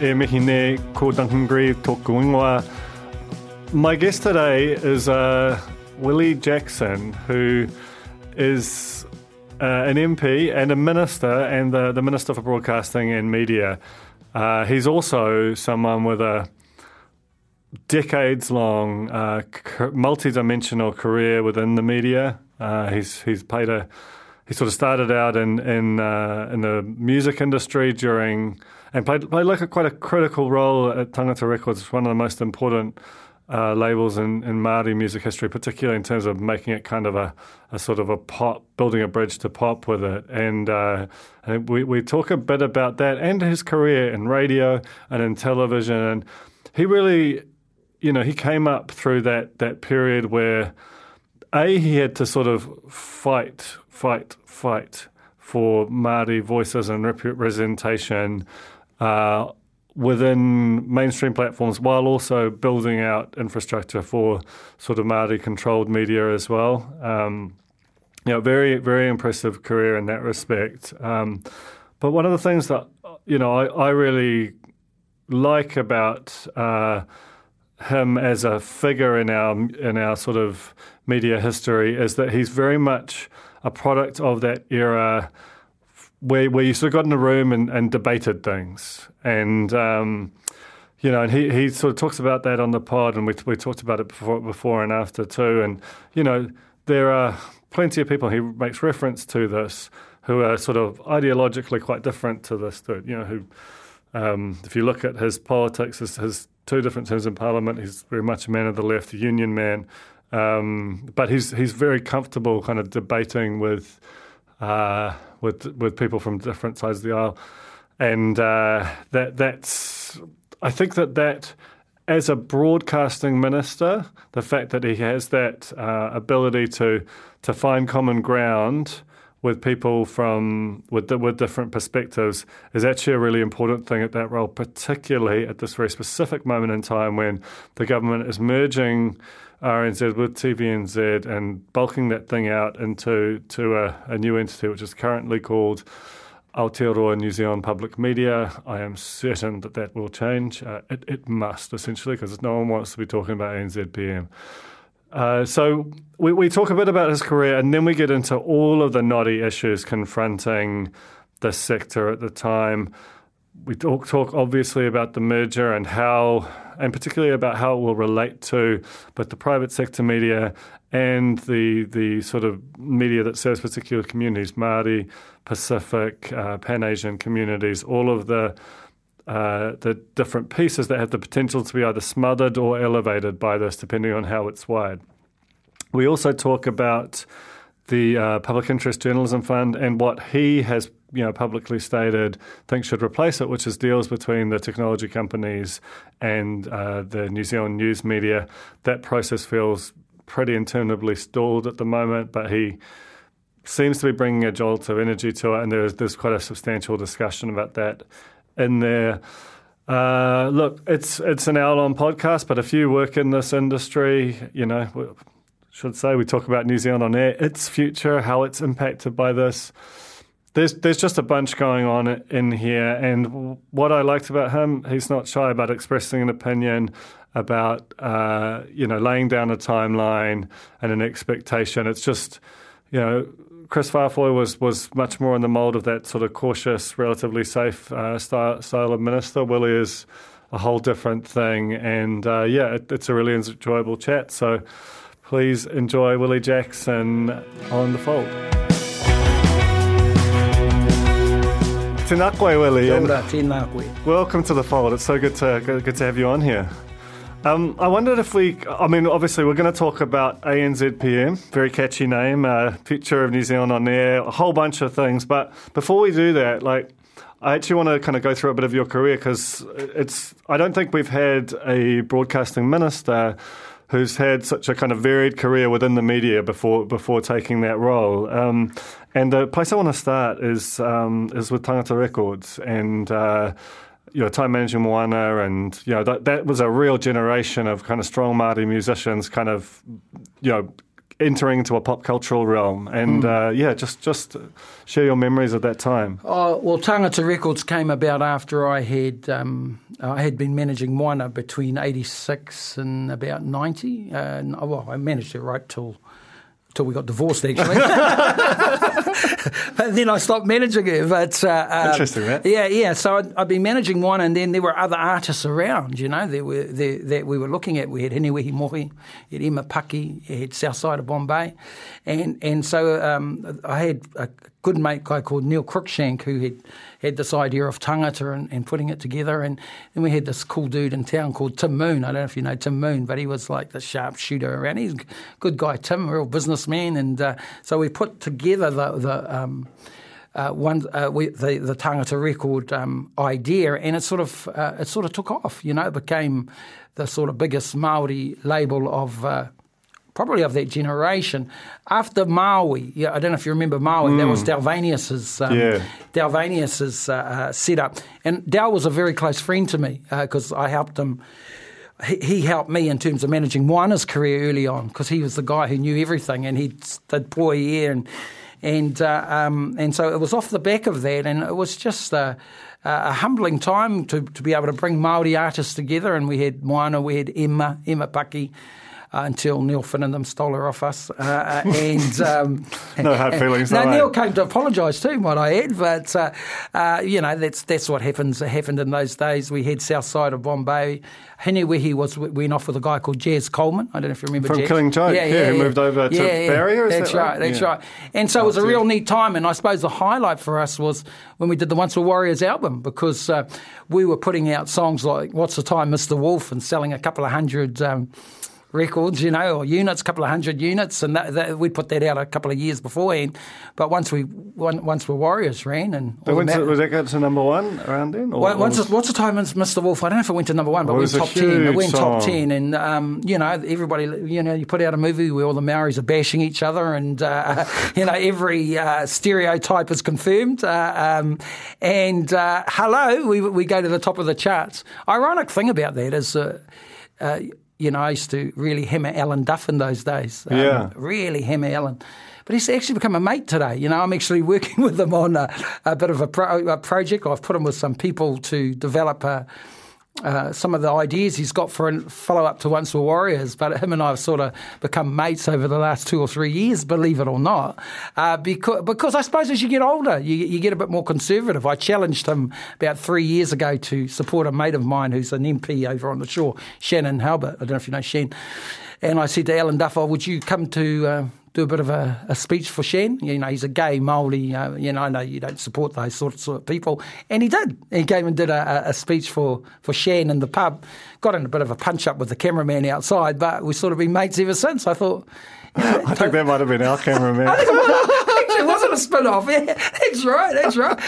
e mihi ne ko Duncan Greive tōku ingoa. My guest today is uh, Willie Jackson, who is uh, an MP and a minister and the, the Minister for Broadcasting and Media. Uh, he's also someone with a decades long uh, multi dimensional career within the media. Uh, he's, he's played a he sort of started out in in uh, in the music industry during and played played like a, quite a critical role at Tangata Records, one of the most important uh, labels in, in Maori music history, particularly in terms of making it kind of a, a sort of a pop, building a bridge to pop with it. And, uh, and we we talk a bit about that and his career in radio and in television. And he really, you know, he came up through that that period where a he had to sort of fight fight, fight for Māori voices and representation uh, within mainstream platforms while also building out infrastructure for sort of Māori controlled media as well. Um, you know, very, very impressive career in that respect. Um, but one of the things that, you know, I, I really like about uh, him as a figure in our in our sort of media history is that he's very much a product of that era where where you sort of got in a room and, and debated things. And um, you know and he, he sort of talks about that on the pod and we, we talked about it before before and after too. And you know there are plenty of people he makes reference to this who are sort of ideologically quite different to this you know who um, if you look at his politics his, his two different terms in parliament he's very much a man of the left a union man. Um, but he's he's very comfortable kind of debating with uh, with with people from different sides of the aisle, and uh, that that's I think that that as a broadcasting minister, the fact that he has that uh, ability to to find common ground with people from with with different perspectives is actually a really important thing at that role, particularly at this very specific moment in time when the government is merging RNZ with TVNZ and bulking that thing out into to a, a new entity, which is currently called Aotearoa New Zealand Public Media. I am certain that that will change. Uh, it, it, must, essentially, because no one wants to be talking about NZPM. Uh, so we, we talk a bit about his career, and then we get into all of the knotty issues confronting the sector at the time we talk, talk obviously about the merger and how, and particularly about how it will relate to both the private sector media and the the sort of media that serves particular communities, Māori, Pacific, uh, Pan Asian communities, all of the uh, the different pieces that have the potential to be either smothered or elevated by this, depending on how it's wired. We also talk about the uh, Public Interest Journalism Fund and what he has you know publicly stated thinks should replace it, which is deals between the technology companies and uh, the New Zealand news media. That process feels pretty interminably stalled at the moment, but he seems to be bringing a jolt of energy to it, and there's there's quite a substantial discussion about that in there. Uh, look, it's it's an hour long podcast, but if you work in this industry, you know, should say we talk about New Zealand on air, its future, how it's impacted by this there's there's just a bunch going on in here, and what I liked about him, he's not shy about expressing an opinion about uh, you know laying down a timeline and an expectation. It's just you know Chris Faafoi was was much more in the mould of that sort of cautious, relatively safe uh, style, style of minister. Willie is a whole different thing, and uh, yeah, it, it's a really enjoyable chat. So please enjoy Willie Jackson on the fold. Tēnā koe, Willie. Kia ora, tēnā koe. Welcome to the fold. It's so good to good to have you on here. Um, I wondered if we, I mean, obviously, we're going to talk about ANZPM, very catchy name, uh, picture of New Zealand on there, a whole bunch of things. But before we do that, like, I actually want to kind of go through a bit of your career because it's, I don't think we've had a broadcasting minister who's had such a kind of varied career within the media before before taking that role. Um, and the place I want to start is um, is with Tangata Records and. Uh, you know, time managing Moana, and you know that that was a real generation of kind of strong Māori musicians, kind of you know entering into a pop cultural realm. And mm. uh, yeah, just just share your memories of that time. Oh well, Tangata Records came about after I had um, I had been managing Moana between '86 and about '90. Uh, well, I managed it right till till we got divorced, actually. but then I stopped managing it. But uh, um, interesting, right? Yeah, yeah. So I'd, I'd, been managing one, and then there were other artists around. You know, there were there, that we were looking at. We had Hinewehi Mohi, had Emma Paki, had South Side of Bombay, and and so um, I had a good mate guy called Neil Cruikshank who had had this idea of tangata and, and, putting it together. And then we had this cool dude in town called Tim Moon. I don't know if you know Tim Moon, but he was like the sharpshooter around. He's a good guy, Tim, real businessman. And uh, so we put together the, the um, uh, one uh, we, the the tangata record um, idea, and it sort of uh, it sort of took off. You know, it became the sort of biggest Maori label of uh, probably of that generation. After Maui, yeah, I don't know if you remember Maui, mm. that was mm. Dalvanius's, um, yeah. Dalvanius's uh, uh, setup. And Dal was a very close friend to me because uh, I helped him. He, he helped me in terms of managing Moana's career early on because he was the guy who knew everything and he did Poie and and uh, um, and so it was off the back of that, and it was just a, a humbling time to, to be able to bring Maori artists together. And we had Moana, we had Emma, Emma Paki, until Neil Finn and them stole her off us. Uh, uh and um, no hard feelings. no, Neil came to apologise too, might I add. But uh, uh, you know that's that's what happens happened in those days. We had south side of Bombay. Hinewehi was We went off with a guy called Jaz Coleman. I don't know if you remember from Jazz. Killing Joke. Yeah, yeah, yeah, who moved over to yeah, Barrier. that's that right? right? That's right. And so it was a real neat time. And I suppose the highlight for us was when we did the Once Were Warriors album because uh, we were putting out songs like "What's the Time, Mr. Wolf" and selling a couple of hundred. Um, records, you know, or units, a couple of hundred units, and that, that, we put that out a couple of years beforehand. But once we once we Warriors ran and so went to, was that got to number one around then? Or, well, once, what's the time, Mr. Wolf? I don't know if it went to number one, but it, went top ten. It went top ten, and um, you know, everybody, you know, you put out a movie where all the Maoris are bashing each other, and uh, you know, every uh, stereotype is confirmed. Uh, um, and uh, hello, we we go to the top of the charts. Ironic thing about that is. Uh, uh, you know, I used to really hammer Alan Duff in those days. Um, yeah. Really hammer Alan. But he's actually become a mate today. You know, I'm actually working with him on a, a bit of a, pro, a project. I've put him with some people to develop a uh, some of the ideas he's got for a follow up to Once Were Warriors, but him and I have sort of become mates over the last two or three years, believe it or not. Uh, because, because I suppose as you get older, you, you get a bit more conservative. I challenged him about three years ago to support a mate of mine who's an MP over on the shore, Shanan Halbert. I don't know if you know Shan. And I said to Alan Duffer, would you come to uh, do a bit of a, a speech for Shen. You know, he's a gay Maori. Uh, you know, I know you don't support those sorts of people, and he did. He came and did a, a speech for for Shen in the pub. Got in a bit of a punch up with the cameraman outside, but we've sort of been mates ever since. I thought. You know, I think that might have been our cameraman. It wasn't a spin off. Yeah, that's right. That's right.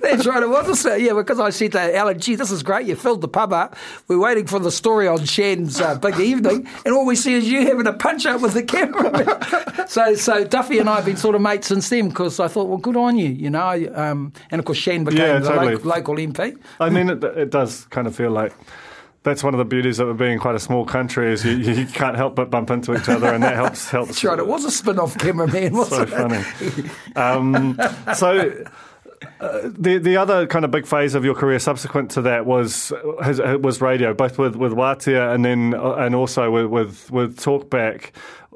That's right. It was a spin Yeah, because I said to Alan, gee, this is great. You filled the pub up. We're waiting for the story on Shen's uh, big evening, and all we see is you having a punch up with the camera. so, so Duffy and I have been sort of mates since then because I thought, well, good on you, you know. Um, and of course, Shen became yeah, totally. the local, local MP. I mean, it, it does kind of feel like that's one of the beauties of being quite a small country is you, you can't help but bump into each other, and that helps. helps. That's right. It was a spin-off cameraman, wasn't so it? funny. Um, so the the other kind of big phase of your career subsequent to that was has, was radio, both with with Wātea and then uh, and also with with, with Talkback.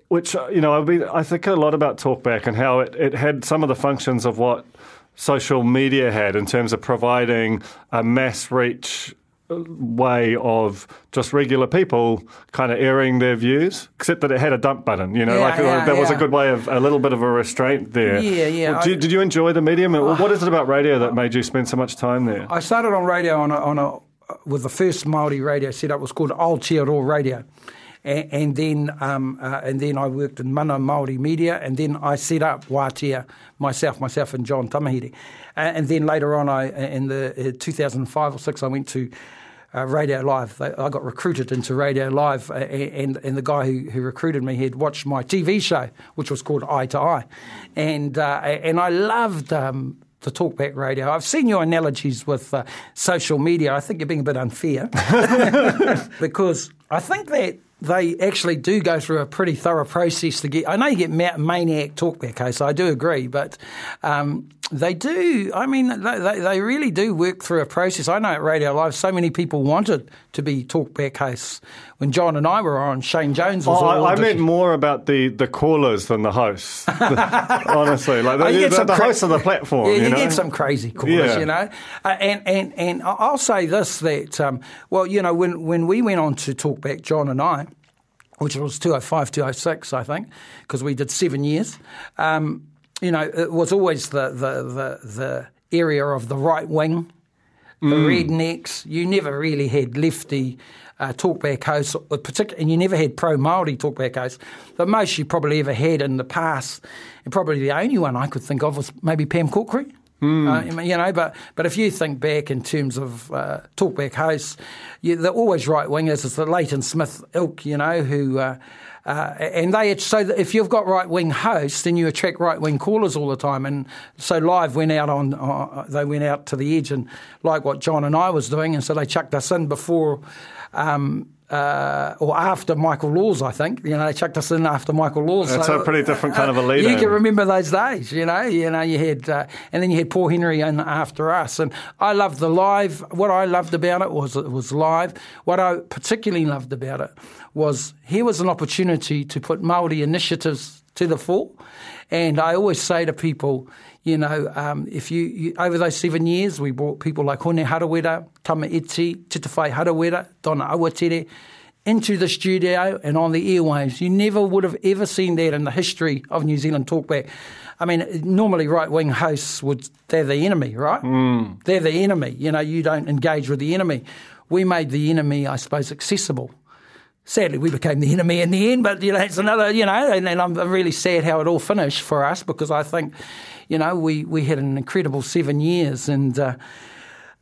Which you know, I've been, I think a lot about Talkback and how it, it had some of the functions of what social media had in terms of providing a mass reach way of just regular people kind of airing their views, except that it had a dump button. You know, Yeah, like uh, yeah, that was a good way of a little bit of a restraint there. Yeah, yeah, Well, did, did you enjoy the medium? what is it about radio that made you spend so much time there? I started on radio on a, on a with the first Maori radio setup was called Aotearoa Radio, and, and then um, uh, and then I worked in Mana Maori Media, and then I set up Wātea myself, myself and John Tamihere, uh, and then later on, I in the uh, 2005 or six, I went to. Uh, Radio Live. They, I got recruited into Radio Live, uh, and and the guy who, who recruited me had watched my TV show, which was called Eye to Eye, and uh, and I loved um, the talkback radio. I've seen your analogies with uh, social media. I think you're being a bit unfair because I think that they actually do go through a pretty thorough process to get. I know you get ma- maniac talkback okay, so I do agree, but um, they do. I mean, they, they, really do work through a process. I know at Radio Live, so many people wanted to be talkback hosts. When John and I were on, Shane Jones was. Oh, I, I meant more about the, the callers than the hosts. Honestly, like the, Oh, you get the, some the cra- hosts of the platform. Yeah, you, you, know? get some crazy callers, Yeah. you know. Uh, and and and I'll say this that um, well, you know, when when we went on to talkback, John and I. Which was 205, 206, I think, because we did seven years. Um, you know, it was always the, the, the, the area of the right wing, the rednecks. You never really had lefty uh, talkback hosts, or particular, and you never had pro Maori talkback hosts. The most you probably ever had in the past, and probably the only one I could think of was maybe Pam Corkery. Uh, you know, but but if you think back in terms of uh, talkback hosts, you, they're always right wingers. It's the Leighton Smith ilk, you know, who. Uh, uh, and they so if you've got right wing hosts, then you attract right wing callers all the time. And so live went out on uh, they went out to the edge and like what John and I was doing, and so they chucked us in before. Um, uh, or after Michael Laws, I think. You know, they chucked us in after Michael Laws. That's a pretty different kind of a lead You can remember those days, you know. You know, you had, uh, and then you had Paul Henry in after us. And I loved the live. What I loved about it was it was live. What I particularly loved about it was here was an opportunity to put Maori initiatives to the fore. And I always say to people, you know, um, if you, you over those seven years, we brought people like Hone Harawira, Tama Iti, Titewhai Harawira, Donna Awatere into the studio and on the airwaves. You never would have ever seen that in the history of New Zealand Talkback. I mean, normally right wing hosts would, they're the enemy, right? Mm. They're the enemy. You know, you don't engage with the enemy. We made the enemy, I suppose, accessible. Sadly, we became the enemy in the end, but you know it's another. You know, and, and I'm really sad how it all finished for us because I think, you know, we we had an incredible seven years, and uh,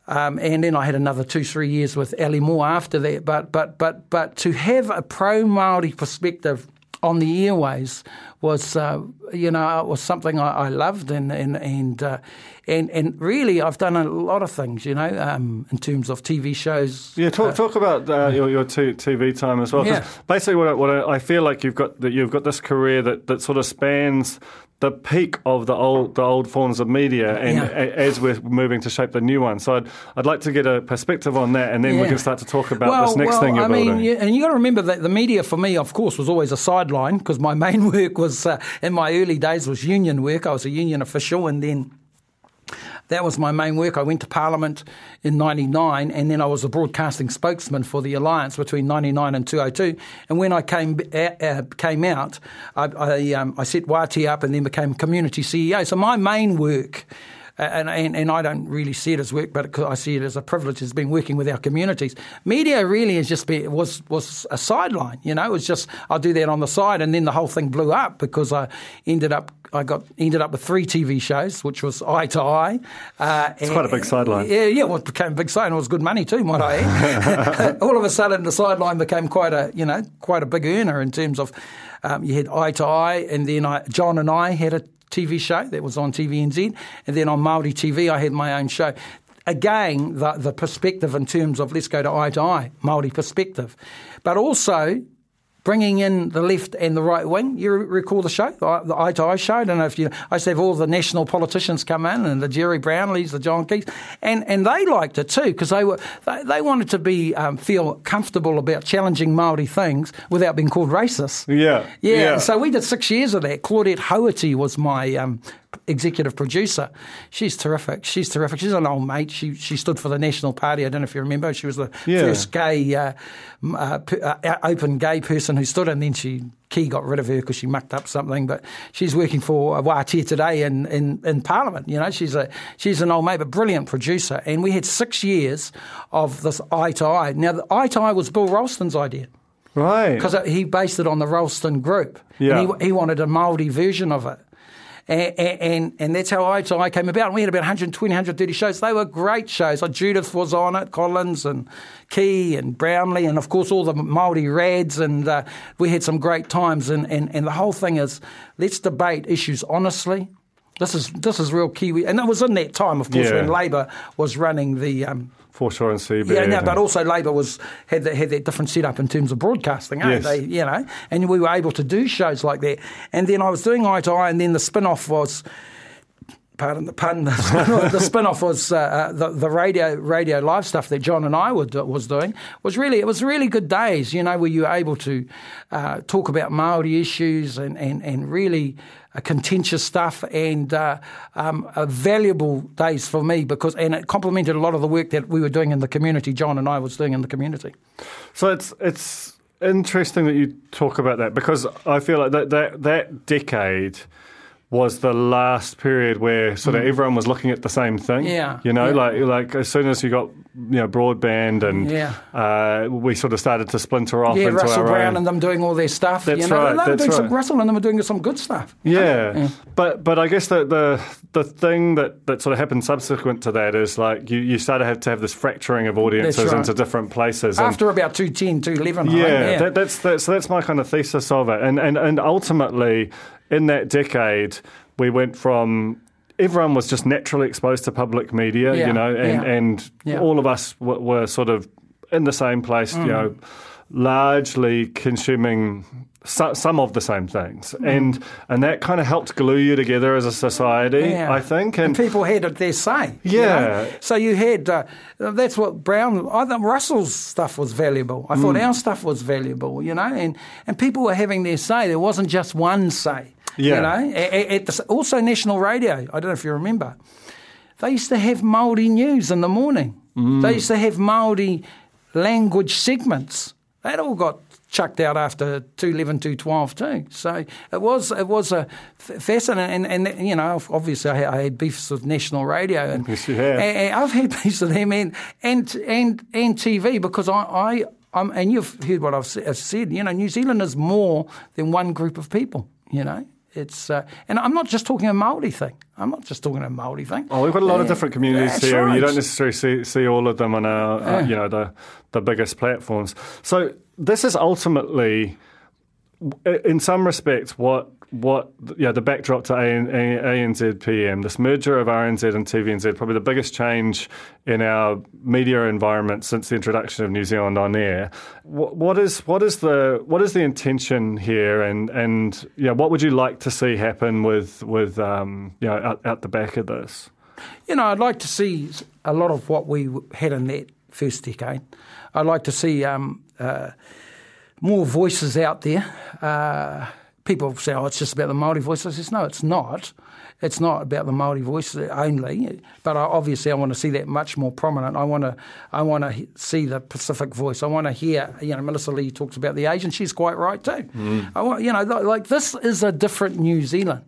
um, and then I had another two three years with Ali Moore after that. But but but but to have a pro Maori perspective on the airways was uh, you know was something I, I loved and and and, uh, and and really I've done a lot of things you know um, in terms of TV shows. Yeah, talk talk about uh, your your t- TV time as well. Yeah. Basically, what I, what I feel like you've got that you've got this career that, that sort of spans the peak of the old the old forms of media, and Yeah. a, as we're moving to shape the new one. So I'd I'd like to get a perspective on that, and then we can start to talk about well, this next well, thing you're I mean, building. you, and you got to remember that the media for me, of course, was always a sideline because my main work was uh, in my early days was union work. I was a union official, and then. That was my main work. I went to Parliament in '99, and then I was a broadcasting spokesman for the alliance between '99 and 202. And when I came uh, came out, I I, um, I set Wātea up, and then became community CEO. So my main work and, and, and I don't really see it as work, but I see it as a privilege. Has been working with our communities. Media really has just been was was a sideline. You know, it was just I'll do that on the side, and then the whole thing blew up because I ended up I got ended up with three TV shows, which was Eye to Eye. Uh, It's quite a big sideline. Yeah, yeah. Well, it became a big sideline. It was good money too, might I add. All of a sudden, the sideline became quite a you know quite a big earner in terms of um, you had Eye to Eye, and then I, John and I had a TV show that was on TVNZ, and then on Maori TV I had my own show. Again, the, the perspective in terms of let's go to eye to eye, Maori perspective, but also bringing in the left and the right wing. You recall the show, the, Eye to Eye show. I don't know if you. I used to have all the national politicians come in, and the Gerry Brownlees, the John Keys, and and they liked it too because they were they, they wanted to be um, feel comfortable about challenging Maori things without being called racist. Yeah, yeah. yeah. So we did six years of that. Claudette Hauiti was my um, executive producer. She's terrific. She's terrific. She's an old mate. She she stood for the National Party. I don't know if you remember. She was the Yeah. first gay, uh, uh, uh, open gay person who stood, and then she Key got rid of her because she mucked up something. But she's working for Wātea today in, in, in Parliament. You know, she's a she's an old mate, but brilliant producer. And we had six years of this eye to eye. Now, the eye to eye was Bill Ralston's idea right. because he based it on the Ralston Group. Yeah. And he, he wanted a Maori version of it. And, and, and that's how I, to Eye came about. We had about 120, 130 shows. They were great shows. Like Judith was on it, Collins and Key and Brownlee, and of course all the Maori Rads. And uh, we had some great times. And, and, and the whole thing is let's debate issues honestly. This is this is real Kiwi, and it was in that time, of course, Yeah. when Labor was running the um, Foreshore and Seabed. yeah, no, but also Labor was had that, had that different setup in terms of broadcasting, eh? Yes. They, you know, and we were able to do shows like that. And then I was doing Eye to Eye, and then the spin off was. Pardon the pun. The spin-off, was uh, uh, the, the radio radio live stuff that John and I were, do- was doing. Was really it was really good days, you know, where you were able to uh, talk about Maori issues and and and really contentious stuff and uh, um, valuable days for me because and it complemented a lot of the work that we were doing in the community. John and I was doing in the community. So it's it's interesting that you talk about that because I feel like that that, that decade was the last period where sort of everyone was looking at the same thing. Mm. Yeah, You know, yeah. like like as soon as you got you know broadband and Yeah. uh, we sort of started to splinter off Yeah, into Russell Brown own. and them doing all their stuff. That's you know, right, were that's doing some, right. Russell and them were doing some good stuff. Yeah. but but I guess the, the the thing that, that sort of happened subsequent to that is like you, you started to have to have this fracturing of audiences right. into different places. and- After about 210, 211, I yeah, yeah. That, that's that's so that's my kind of thesis of it, and and and ultimately, in that decade, we went from everyone was just naturally exposed to public media, Yeah, you know, and yeah. and Yeah. Mm. all of us w- were sort of in the same place, you know, largely consuming. So, some of the same things, Mm. and and that kind of helped glue you together as a society, Yeah. I think. And And, people had their say. you Yeah. know. So you had, uh, that's what Brown, I think Russell's stuff was valuable. I Mm. thought our stuff was valuable, you know, and, and people were having their say. There wasn't just one say. Yeah. You know, A- a- at the, also National Radio, I don't know if you remember, they used to have Māori news in the morning. Mm. They used to have Māori language segments. That all got chucked out after 211, 212 too. So it was it was a f- fascinating, and, and you know, obviously I had, I had beefs with National Radio, and, Yes, you have. and- I've had beefs with them and and and, and TV because I. I I'm, and you've heard what I've, I've said. You know, New Zealand is more than one group of people. You know, it's uh, and I'm not just talking a Maori thing. I'm not just talking a Maori thing. Oh, we've got a lot of different communities here. and You don't necessarily see, see all of them on our, uh, you know, the the biggest platforms. So this is ultimately, in some respects, what what yeah the backdrop to AN, ANZ PM, this merger of RNZ and TVNZ, probably the biggest change in our media environment since the introduction of New Zealand on air. What, what is what is the what is the intention here, and and yeah, what would you like to see happen with with um, you know out, out the back of this? You know, I'd like to see a lot of what we had in that first decade. I'd like to see um, uh, more voices out there. Uh, people say, "Oh, it's just about the Maori voice." I says, "No, it's not. It's not about the Maori voice only. But I, obviously, I want to see that much more prominent. I want to, I want to see the Pacific voice. I want to hear. You know, Melissa Lee talks about the Asian. She's quite right too. Mm. I want, you know, like, like this is a different New Zealand.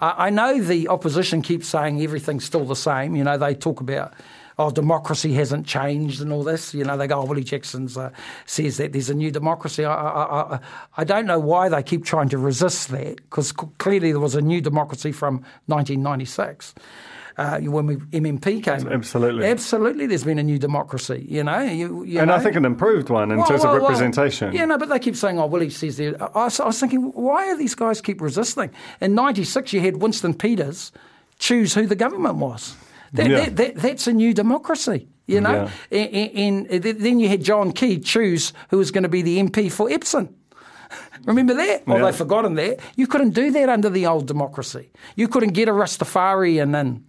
I know the opposition keeps saying everything's still the same. You know, they talk about, oh, democracy hasn't changed and all this. You know, they go, oh, Willie Jackson uh, says that there's a new democracy. I, I, I, I don't know why they keep trying to resist that because clearly there was a new democracy from 1996. Uh, when we, MMP came in. Absolutely. Absolutely, there's been a new democracy, you know. You, you And know. I think an improved one in Well, terms well, of well, representation. yeah, no, but they keep saying, oh, Willie says there. I was, I was thinking, why are these guys keep resisting? In 96, you had Winston Peters choose who the government was. That, Yeah. that, that, that's a new democracy, you know? And, uh, and, and then you had John Key choose who was going to be the MP for Epsom. Remember that? Or Yeah. they've forgotten that. You couldn't do that under the old democracy. You couldn't get a Rastafarian in,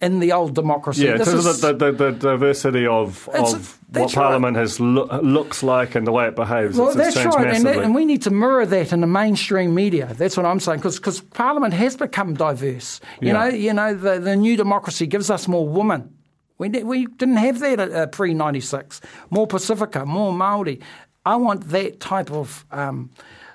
in the old democracy. Yeah, in This terms is- of the, the, the diversity of, of what that's right. Parliament has loo- looks like and the way it behaves. Well, that's right, and, that, and we need to mirror that in the mainstream media. That's what I'm saying, because Parliament has become diverse. You Yeah. know, you know, the, the new democracy gives us more women. We we didn't have that uh, pre ninety six. More Pacifica, more Maori. I want that type of. Um,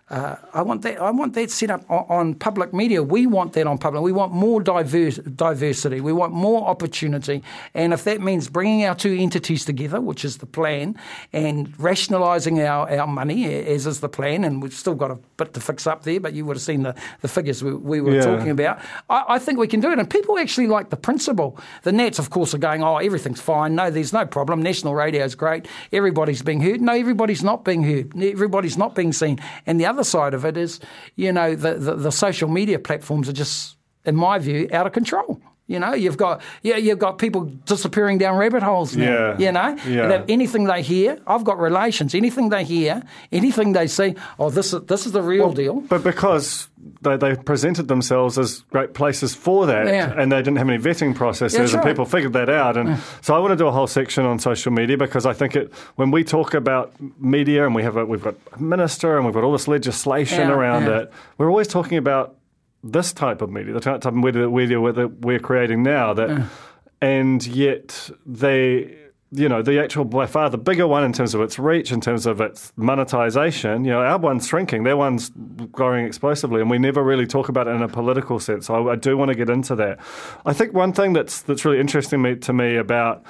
uh, I want that. I want that set up on, on public media. We want that on public. We want more diverse, diversity. We want more opportunity. And if that means bringing our two entities together, which is the plan, and rationalising our, our money, as is the plan, and we've still got a bit to fix up there. But you would have seen the, the figures we, we were Yeah. talking about. I, I think we can do it, and people actually like the principle. The Nats, of course, are going, "Oh, everything's fine. No, there's no problem. National radio's great. Everybody's being heard." No, everybody's not being heard. Everybody's not being seen. And the other side of it is, you know, the, the, the social media platforms are just, in my view, out of control. You know, you've got yeah, you've got people disappearing down rabbit holes now. Yeah. You know, Yeah. anything they hear, I've got relations. Anything they hear, anything they see, oh, this is this is the real deal. But because they, they presented themselves as great places for that, Yeah. and they didn't have any vetting processes, That's and right. people figured that out. And so I want to do a whole section on social media because I think it when we talk about media and we have a, we've got a minister and we've got all this legislation Yeah, around yeah. it, we're always talking about this type of media, the type of media that we're, we're, we're creating now. That, and yet they you know, the actual by far the bigger one in terms of its reach, in terms of its monetization, you know, our one's shrinking, their one's growing explosively, and we never really talk about it in a political sense. So I, I do want to get into that. I think one thing that's that's really interesting to me about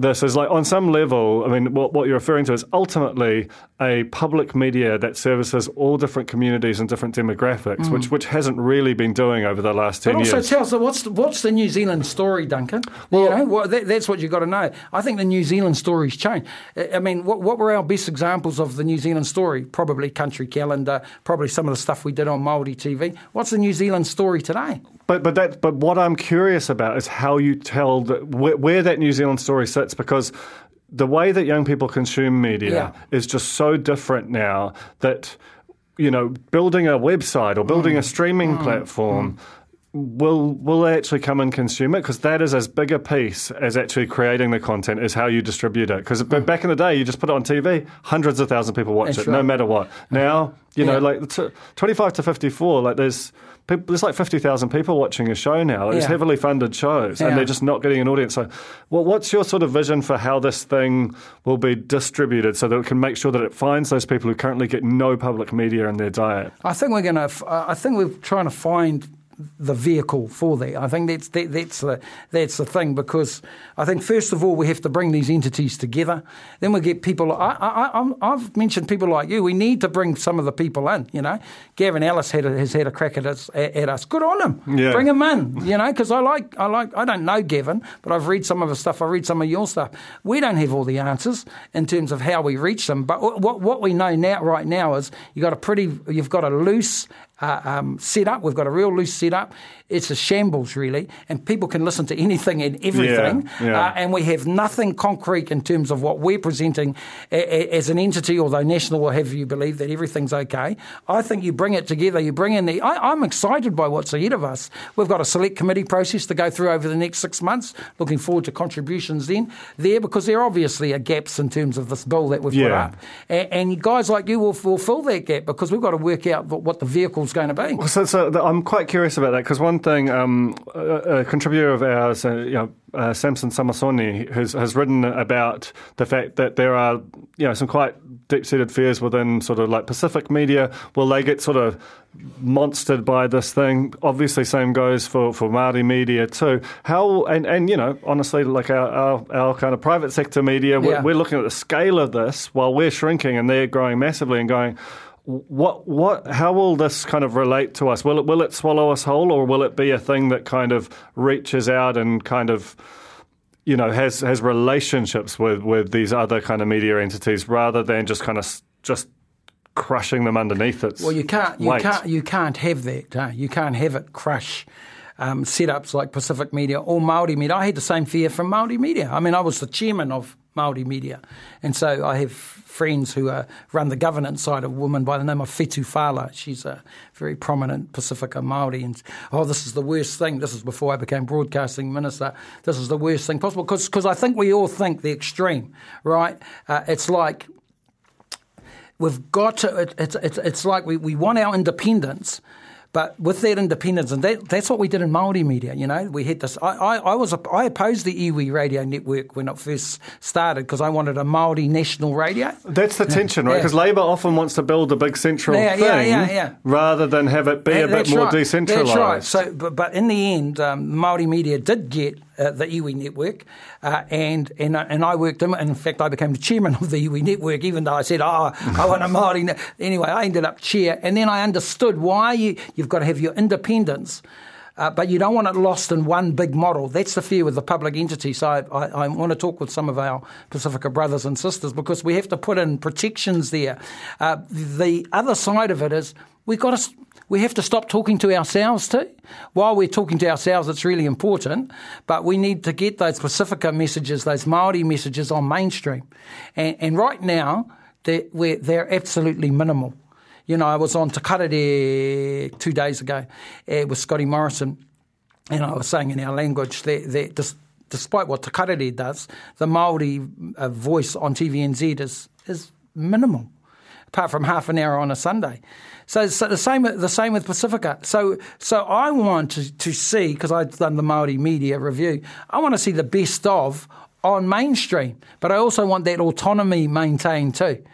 this is like on some level, I mean, what, what you're referring to is ultimately a public media that services all different communities and different demographics, which mm. which hasn't really been doing over the last ten years. But also years. tell us what's the, what's the New Zealand story, Duncan? you know, what, that, that's what you've got to know. I think the New Zealand story's changed. I mean, what, what were our best examples of the New Zealand story? Probably Country Calendar, probably some of the stuff we did on Māori TV. What's the New Zealand story today? But but that but what I'm curious about is how you tell the, where, where that New Zealand story sits because the way that young people consume media Yeah. is just so different now that you know building a website or building a Mm. streaming platform. Will will they actually come and consume it? Because that is as big a piece as actually creating the content is how you distribute it. Because back in the day, you just put it on TV, hundreds of thousands of people watch Mm. That's it, no matter what. Now, you know, like t- twenty-five to fifty-four, like there's people, there's like fifty thousand people watching a show now. It's Yeah. heavily funded shows, and they're just not getting an audience. So, well, what's your sort of vision for how this thing will be distributed so that it can make sure that it finds those people who currently get no public media in their diet? I think we're going to. I think we're trying to find the vehicle for that. I think that's that, that's the that's the thing because I think first of all we have to bring these entities together. Then we get people. I, I've mentioned people like you. We need to bring some of the people in. You know, Gavin Ellis had a, has had a crack at us. At us. Good on him. Yeah. Bring him in. You know, because I like I like I don't know Gavin, but I've read some of his stuff. I read some of your stuff. We don't have all the answers in terms of how we reach them. But what what we know now right now is you got a pretty you've got a loose uh, um, set up. We've got a real loose setup. It's a shambles, really, and people can listen to anything and everything. Yeah, yeah. Uh, and we have nothing concrete in terms of what we're presenting a, a, as an entity, although National will have you believe that everything's okay. I think you bring it together, you bring in the. I, I'm excited by what's ahead of us. We've got a select committee process to go through over the next six months. Looking forward to contributions then there because there obviously are gaps in terms of this bill that we've put up. And, and guys like you will, will fill that gap because we've got to work out what the vehicle's going to be. So, so I'm quite curious about that because one thing, um, a, a contributor of ours, uh, you know, uh, Samson Samasoni, has, has written about the fact that there are, you know, some quite deep-seated fears within sort of like Pacific media. Will they get sort of monstered by this thing? Obviously, same goes for, for Maori media too. How and, and you know, honestly, like our, our, our kind of private sector media, we're, we're looking at the scale of this while we're shrinking and they're growing massively and going. What what? How will this kind of relate to us? Will it will it swallow us whole, or will it be a thing that kind of reaches out and kind of, you know, has has relationships with with these other kind of media entities rather than just kind of just crushing them underneath its Well, you can't, you weight? can't, you can't have that. Uh, you can't have it crush um, setups like Pacific Media or Maori Media. I had the same fear from Maori Media. I mean, I was the chairman of Maori media, and so I have friends who run the governance side of a woman by the name of Fetu Fala. She's a very prominent Pacifica Maori, and oh, this is the worst thing. This is before I became broadcasting minister. This is the worst thing possible because I think we all think the extreme, right? Uh, it's like we've got to. It, it's it's it's like we, we want our independence but with that independence, and that, that's what we did in Maori media. You know, we had this. I, I, I was I opposed the iwi radio network when it first started because I wanted a Maori national radio. That's the tension, right? Because yeah. Labor often wants to build a big central yeah, thing, yeah, rather than have it be a bit more right. decentralised. That's right. So, but, but in the end, um, Maori media did get uh, the iwi network, uh, and and and I worked in. In fact, I became the chairman of the iwi network, even though I said, "Oh, I want a Maori." anyway, I ended up chair, and then I understood why you you've got to have your independence. Uh, but you don't want it lost in one big model. That's the fear with the public entity. So I, I, I, want to talk with some of our Pacifica brothers and sisters because we have to put in protections there. Uh, the other side of it is we've got to we have to stop talking to ourselves too. While we're talking to ourselves, it's really important, but we need to get those Pacifica messages, those Maori messages on mainstream. And, and right now, they're, they're absolutely minimal. You know, I was on Te Karere two days ago uh, with Scotty Morrison, and I was saying in our language that, that despite what Te Karere does, the Maori uh, voice on TVNZ is, is minimal, apart from half an hour on a Sunday. So, so the same the same with Pacifica. So so I want to, to see because I've done the Maori media review. I want to see the best of on mainstream, but I also want that autonomy maintained too.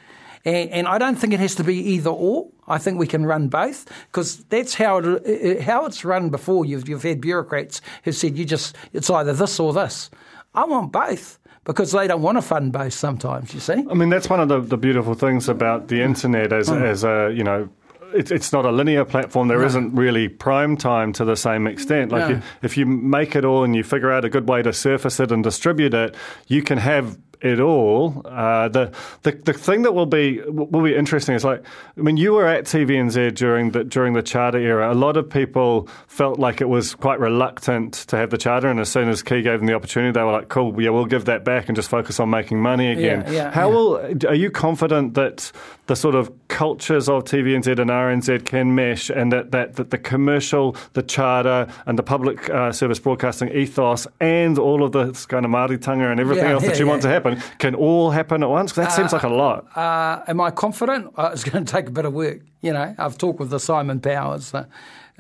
And, and I don't think it has to be either or. I think we can run both because that's how it, how it's run before. You've you've had bureaucrats who said you just it's either this or this. I want both because they don't want to fund both sometimes, you see. I mean, that's one of the, the beautiful things about the internet as, mm. as a, you know, it, it's not a linear platform. There no. not really prime time to the same extent. Like no. you, if you make it all and you figure out a good way to surface it and distribute it, you can have it all. Uh, the, the the thing that will be will be interesting is like I mean you were at TVNZ during the during the charter era. A lot of people felt like it was quite reluctant to have the charter, and as soon as Key gave them the opportunity, they were like, "Cool, yeah, we'll give that back and just focus on making money again." Yeah, yeah, How yeah. will are you confident that the sort of cultures of TVNZ and RNZ can mesh, and that that, that the commercial, the charter, and the public uh, service broadcasting ethos, and all of this kind of Māoritanga and everything else that you want to happen can all happen at once? That uh, seems like a lot. Uh, am I confident? Uh, it's going to take a bit of work. You know, I've talked with the Simon Powers.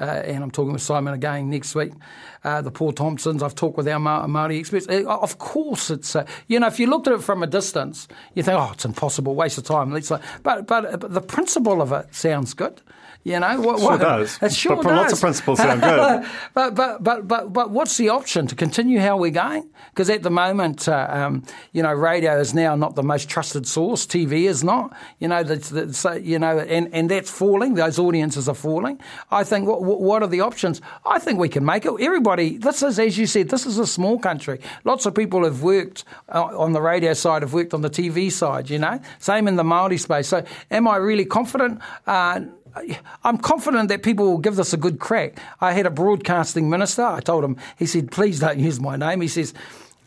Uh, and I'm talking with Simon again next week. Uh, the Paul Thompsons. I've talked with our Ma- Maori experts. Uh, of course, it's uh, you know if you looked at it from a distance, you think, oh, it's impossible, waste of time. But, but but the principle of it sounds good. You know, what, sure what, does. It sure but, does. Lots of principles sound good. but, but, but, but, but what's the option to continue how we're going? Because at the moment, uh, um, you know, radio is now not the most trusted source. TV is not. You know, that's, that's, you know, and, and that's falling. Those audiences are falling. I think what, what are the options? I think we can make it. Everybody, this is, as you said, this is a small country. Lots of people have worked uh, on the radio side, have worked on the TV side, you know. Same in the Maori space. So am I really confident? Uh, I'm confident that people will give this a good crack. I had a broadcasting minister. I told him, he said, please don't use my name. He says,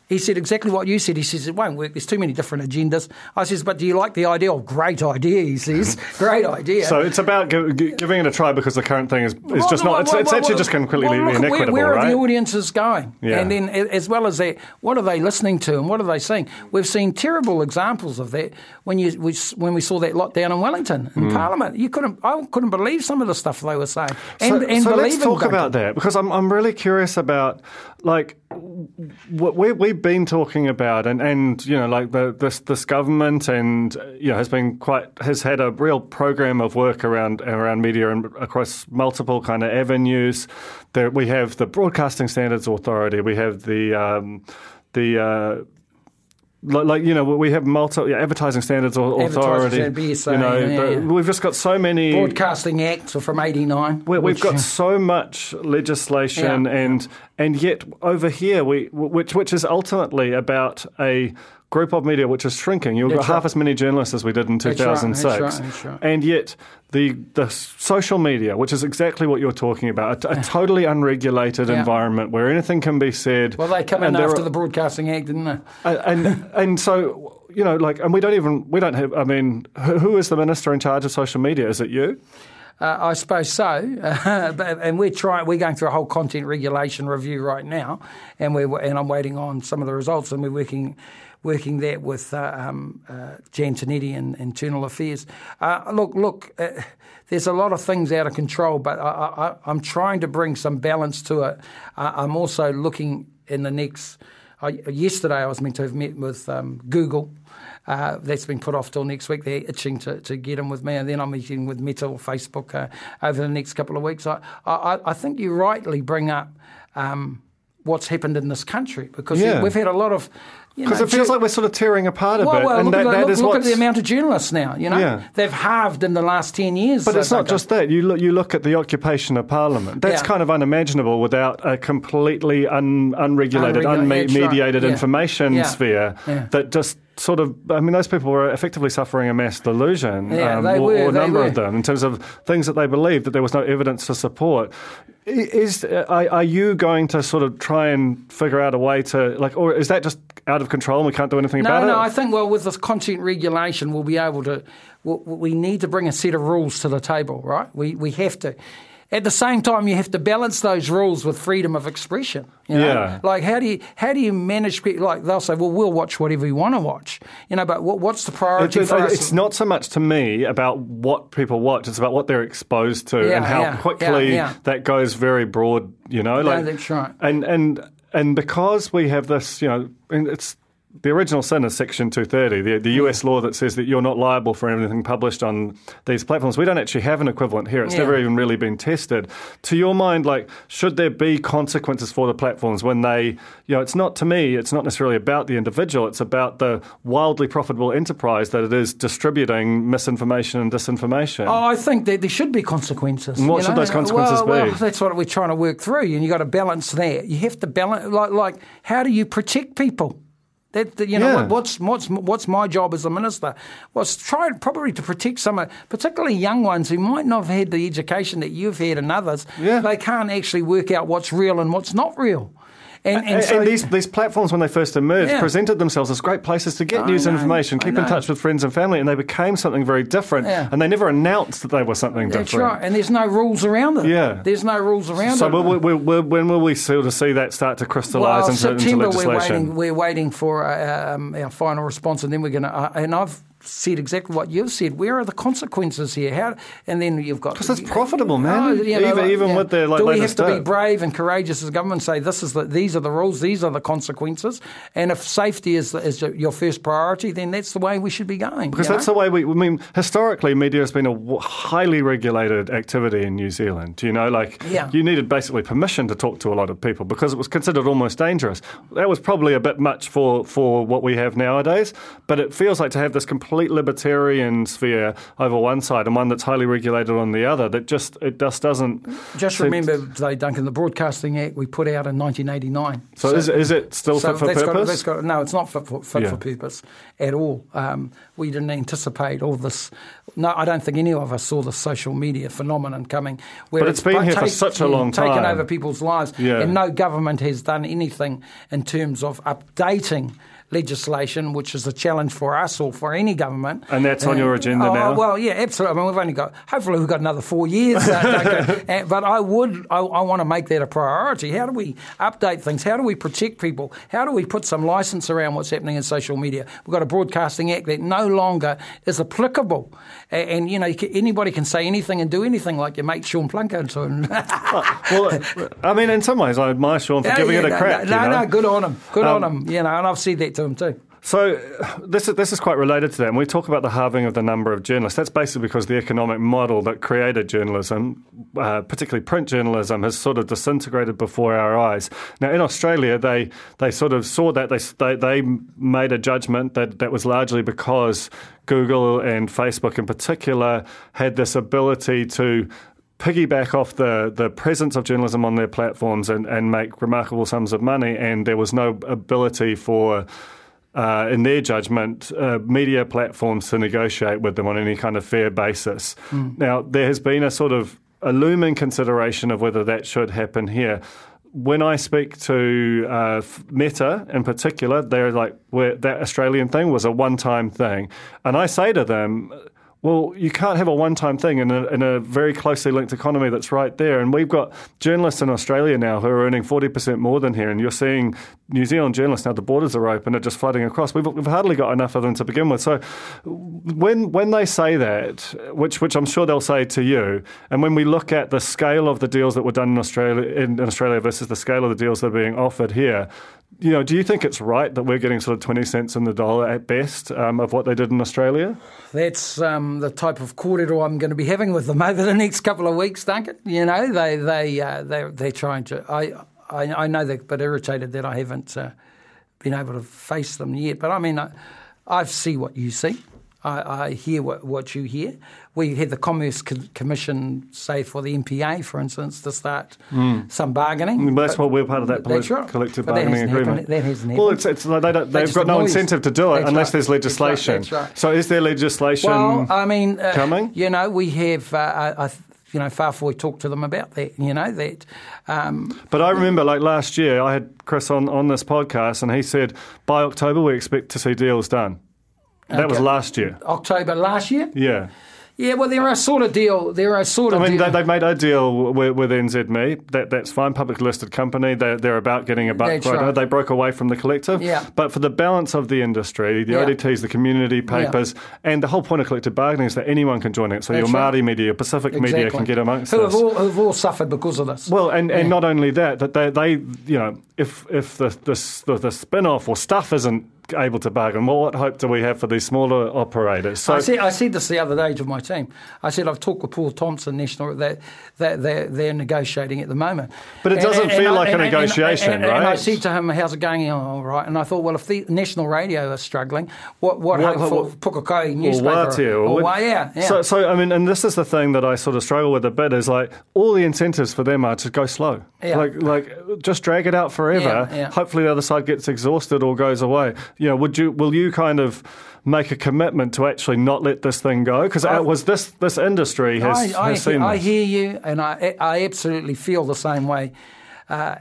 he said exactly what you said. He says, it won't work. There's too many different agendas. I says, but do you like the idea? Oh, great idea, he says. great idea. So it's about giving it a try because the current thing is, is well, just not, it's, well, it's well, actually just completely look, inequitable, where, where right? are the audiences going? Yeah. And then as well as that, what are they listening to and what are they seeing? We've seen terrible examples of that when you we, when we saw that lockdown in Wellington in mm. Parliament. You couldn't, I couldn't believe some of the stuff they were saying. And, so, and so let's talk about that because I'm, I'm really curious about, like, what we, been talking about, and, and you know, like the, this this government, and you know, has been quite has had a real program of work around around media and across multiple kind of avenues. There, we have the Broadcasting Standards Authority, we have the um, the uh, like, like, you know we have multi yeah, advertising standards authority. BSA, you know, yeah, yeah. we've just got so many broadcasting acts from '89. We, have got so much legislation, and and yet over here we which which is ultimately about a group of media which is shrinking. You've got That's half as many journalists as we did in That's right, 2006. that's right, that's right. And yet, the, the social media, which is exactly what you're talking about, a, a totally unregulated Yeah. environment where anything can be said. Well, they come in after are- the Broadcasting Act, didn't they? and and, and so you know, like, and we don't even we don't have. I mean, who, who is the minister in charge of social media? Is it you? Uh, I suppose so, but, and we're trying. We're going through a whole content regulation review right now, and we're and I'm waiting on some of the results, and we're working working that with uh, um, uh, Jan Tinetti in Internal Affairs. Uh, look, look. Uh, there's a lot of things out of control, but I, I, I'm trying to bring some balance to it. Uh, I'm also looking in the next. I, yesterday, I was meant to have met with um, Google. Uh, that's been put off till next week. They're itching to, to get in with me, and then I'm meeting with Meta or Facebook uh, over the next couple of weeks. I, I, I think you rightly bring up um, what's happened in this country because Yeah. we've had a lot of. Because it feels ju- like we're sort of tearing apart a well, bit, well, and look, that, at, that look, at the amount of journalists now. You know, Yeah. they've halved in the last ten years. But it's not just that. You look, you look at the occupation of Parliament. That's Yeah. kind of unimaginable without a completely un, unregulated, that's right. unmediated Yeah. information sphere that just sort of. I mean, those people were effectively suffering a mass delusion, Yeah, um, or, were, or a number were. of them, in terms of things that they believed that there was no evidence to support. Is are, are you going to sort of try and figure out a way to like, or is that just out of control and we can't do anything No, about no. it? I think well, with this content regulation, we'll be able to. We we need to bring a set of rules to the table, right? We we have to. At the same time, you have to balance those rules with freedom of expression. You know? Yeah. Like how do you how do you manage? Like they'll say, well, we'll watch whatever you want to watch. You know, but what, what's the priority It's, for us? it's not so much to me about what people watch; it's about what they're exposed to Yeah, and how yeah, quickly yeah. that goes very broad. You know, like that's right. And and and because we have this, you know, and it's. The original sin is Section 230, the, the US mm. law that says that you're not liable for anything published on these platforms. We don't actually have an equivalent here. It's Yeah. never even really been tested. To your mind, like, should there be consequences for the platforms when they, you know, it's not to me, it's not necessarily about the individual, it's about the wildly profitable enterprise that it is distributing misinformation and disinformation. Oh, I think that there should be consequences. And what should know? those consequences well, be? Well, that's what we're trying to work through, and you got to balance that. You have to balance, like, like how do you protect people? That, that, you know Yeah. what, what's what's what's my job as a minister? Was try probably to protect some, of- particularly young ones who might not have had the education that you've had and others. Yeah. They can't actually work out what's real and what's not real. And, and, And, so and these, these platforms, when they first emerged, Yeah. presented themselves as great places to get I news and information, keep in touch with friends and family, and they became something very different. Yeah. And they never announced that they were something that's different. That's right. And there's no rules around it. Yeah. There's no rules around So it. will we, will we, when will we sort of see that start to crystallise well, into, into September we're waiting. We're waiting for uh, um, our final response, and then we're going to. Uh, and I've said exactly what you've said. Where are the consequences here? How? And then you've got because it's profitable, man. Oh, you know, Even- like, even with the, like, do we have to be brave and courageous as government? Say this is the, these are the rules, these are the consequences, and if safety is, is your first priority, then that's the way we should be going. Because that's know? the way we. I mean, historically, media has been a highly regulated activity in New Zealand. You know, like Yeah. you needed basically permission to talk to a lot of people because it was considered almost dangerous. That was probably a bit much for for what we have nowadays. But it feels like to have this complete libertarian sphere over one side and one that's highly regulated on the other. That just it just doesn't. Just remember, today, Duncan, the Broadcasting Act we put out in 1989. So, is, is it still So fit for purpose? Got, that's got, no, it's not fit for, fit Yeah. for purpose at all. Um, we didn't anticipate all this. No, I don't think any of us saw the social media phenomenon coming. Where But it's been bu- here for such a long Taken time. over people's lives, Yeah. and no government has done anything in terms of updating legislation, which is a challenge for us or for any government. And that's on your agenda oh, now? Well, yeah, absolutely. I mean, we've only got, hopefully, we've got another four years. Uh, Uh, but I would, I, I want to make that a priority. How do we update things? How do we protect people? How do we put some license around what's happening in social media? We've got a Broadcasting Act that no longer is applicable. And, and you know, you can, anybody can say anything and do anything, like your mate Sean Plunket. well, I mean, in some ways, I admire Sean for giving it a no, crack. No, you know? no, good on him. Good Um, on him. You know, and I've said that to too. So this is this is quite related to that. And we talk about the halving of the number of journalists. That's basically because the economic model that created journalism, uh, particularly print journalism, has sort of disintegrated before our eyes. Now in Australia, they they sort of saw that they they, they made a judgment that that was largely because Google and Facebook in particular had this ability to piggyback off the, the presence of journalism on their platforms and, and make remarkable sums of money, and there was no ability for uh, in their judgment, uh, media platforms to negotiate with them on any kind of fair basis. Now, there has been a sort of a looming consideration of whether that should happen here. When I speak to uh, Meta in particular, they're like, that Australian thing was a one time thing. And I say to them, well, you can't have a one time thing in a, in a very closely linked economy that's right there. And we've got journalists in Australia now who are earning 40% more than here. And you're seeing New Zealand journalists now, the borders are open, are just flooding across. We've, we've hardly got enough of them to begin with. So when, when they say that, which, which I'm sure they'll say to you, and when we look at the scale of the deals that were done in Australia, in, Australia versus the scale of the deals that are being offered here, you know, do you think it's right that we're getting sort of 20 cents in the dollar at best um, of what they did in Australia? That's um, the type of corridor I'm going to be having with them over the next couple of weeks, Duncan. You know, they they uh, they they're trying to. I, I I know they're a bit irritated that I haven't uh, been able to face them yet, but I mean, I, I see what you see. I, I hear what, what you hear. We had the Commerce Co- Commission say for the NPA, for instance, to start some bargaining. Well, that's what we're part of that That's polit- right. collective But bargaining agreement. happened. That hasn't Well, it's, it's, they don't, they've got no noise. incentive to do it That's unless right. there's That's right. legislation. That's right. So is there legislation Well, I mean, uh, coming? You know, we have. Uh, I, I, you know, Faafoi talked to them about that. You know that. Um, But I remember, like last year, I had Kris on, on this podcast, and he said by October we expect to see deals done. That was last year. October last year. Yeah. Yeah, well, there are a sort of deal. There are a sort of. I mean, deal, they, they've made a deal with, with NZME. That, that's fine. Public listed company. They're, they're about getting a buck That's right right. They broke away from the collective. Yeah. But for the balance of the industry, the Yeah. ODTs, the community papers, and the whole point of collective bargaining is that anyone can join it. So That's your right. Māori media, your Pacific media can get amongst who have all who've all suffered because of this. Well, and, and not only that, that they, they you know, if if the the, the, the spin off or stuff isn't able to bargain, well, what hope do we have for these smaller operators? So I see, I said this the other day to my team. I said I've talked with Paul Thompson, national that that they're, they're negotiating at the moment. But it doesn't feel like a negotiation, and, and I said to him, "How's it going?" Oh, all right. And I thought, well, if the national radio are struggling, what what, What- hope what- for Pukekohe or newspaper? Wātea, or Or what- yeah, yeah. So, so I mean, and this is the thing that I sort of struggle with a bit is like all the incentives for them are to go slow, Yeah. like like just drag it out forever. Yeah, yeah. Hopefully, the other side gets exhausted or goes away. You know, would you will you kind of make a commitment to actually not let this thing go because it was this this industry has, I, I, seen I this. hear you, and I, I absolutely feel the same way. Uh,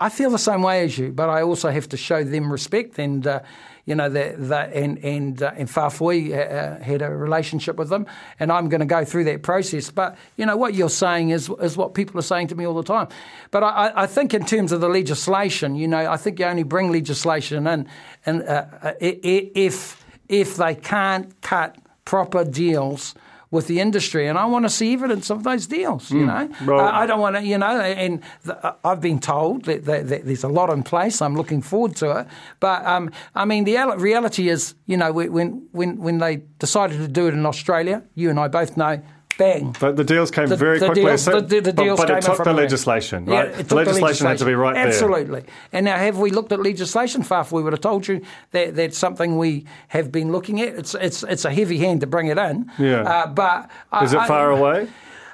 I feel the same way as you, but I also have to show them respect, and uh, you know, that and and uh, and Faafoi uh, had a relationship with them, and I'm going to go through that process. But you know, what you're saying is is what people are saying to me all the time. But I, I- think in terms of the legislation, you know, I think you only bring legislation in, and uh, uh, if if they can't cut proper deals with the industry, and I want to see evidence of those deals. You know, well- I, I don't want to. You know, and the, I've been told that, that, that there's a lot in place. I'm looking forward to it. But um, I mean, the reality is, you know, when when when they decided to do it in Australia, you and I both know, bang. But the deals came The- very the quickly. deals- so- the- the- the but- deals but, came it took the legislation, Yeah, right? it took the legislation had to be right there. Absolutely. And now, have we looked at legislation, Faf? We would have told you that that's something we have been looking at. It's it's it's a heavy hand to bring it in. Yeah. Uh, but I- Is it I- far away?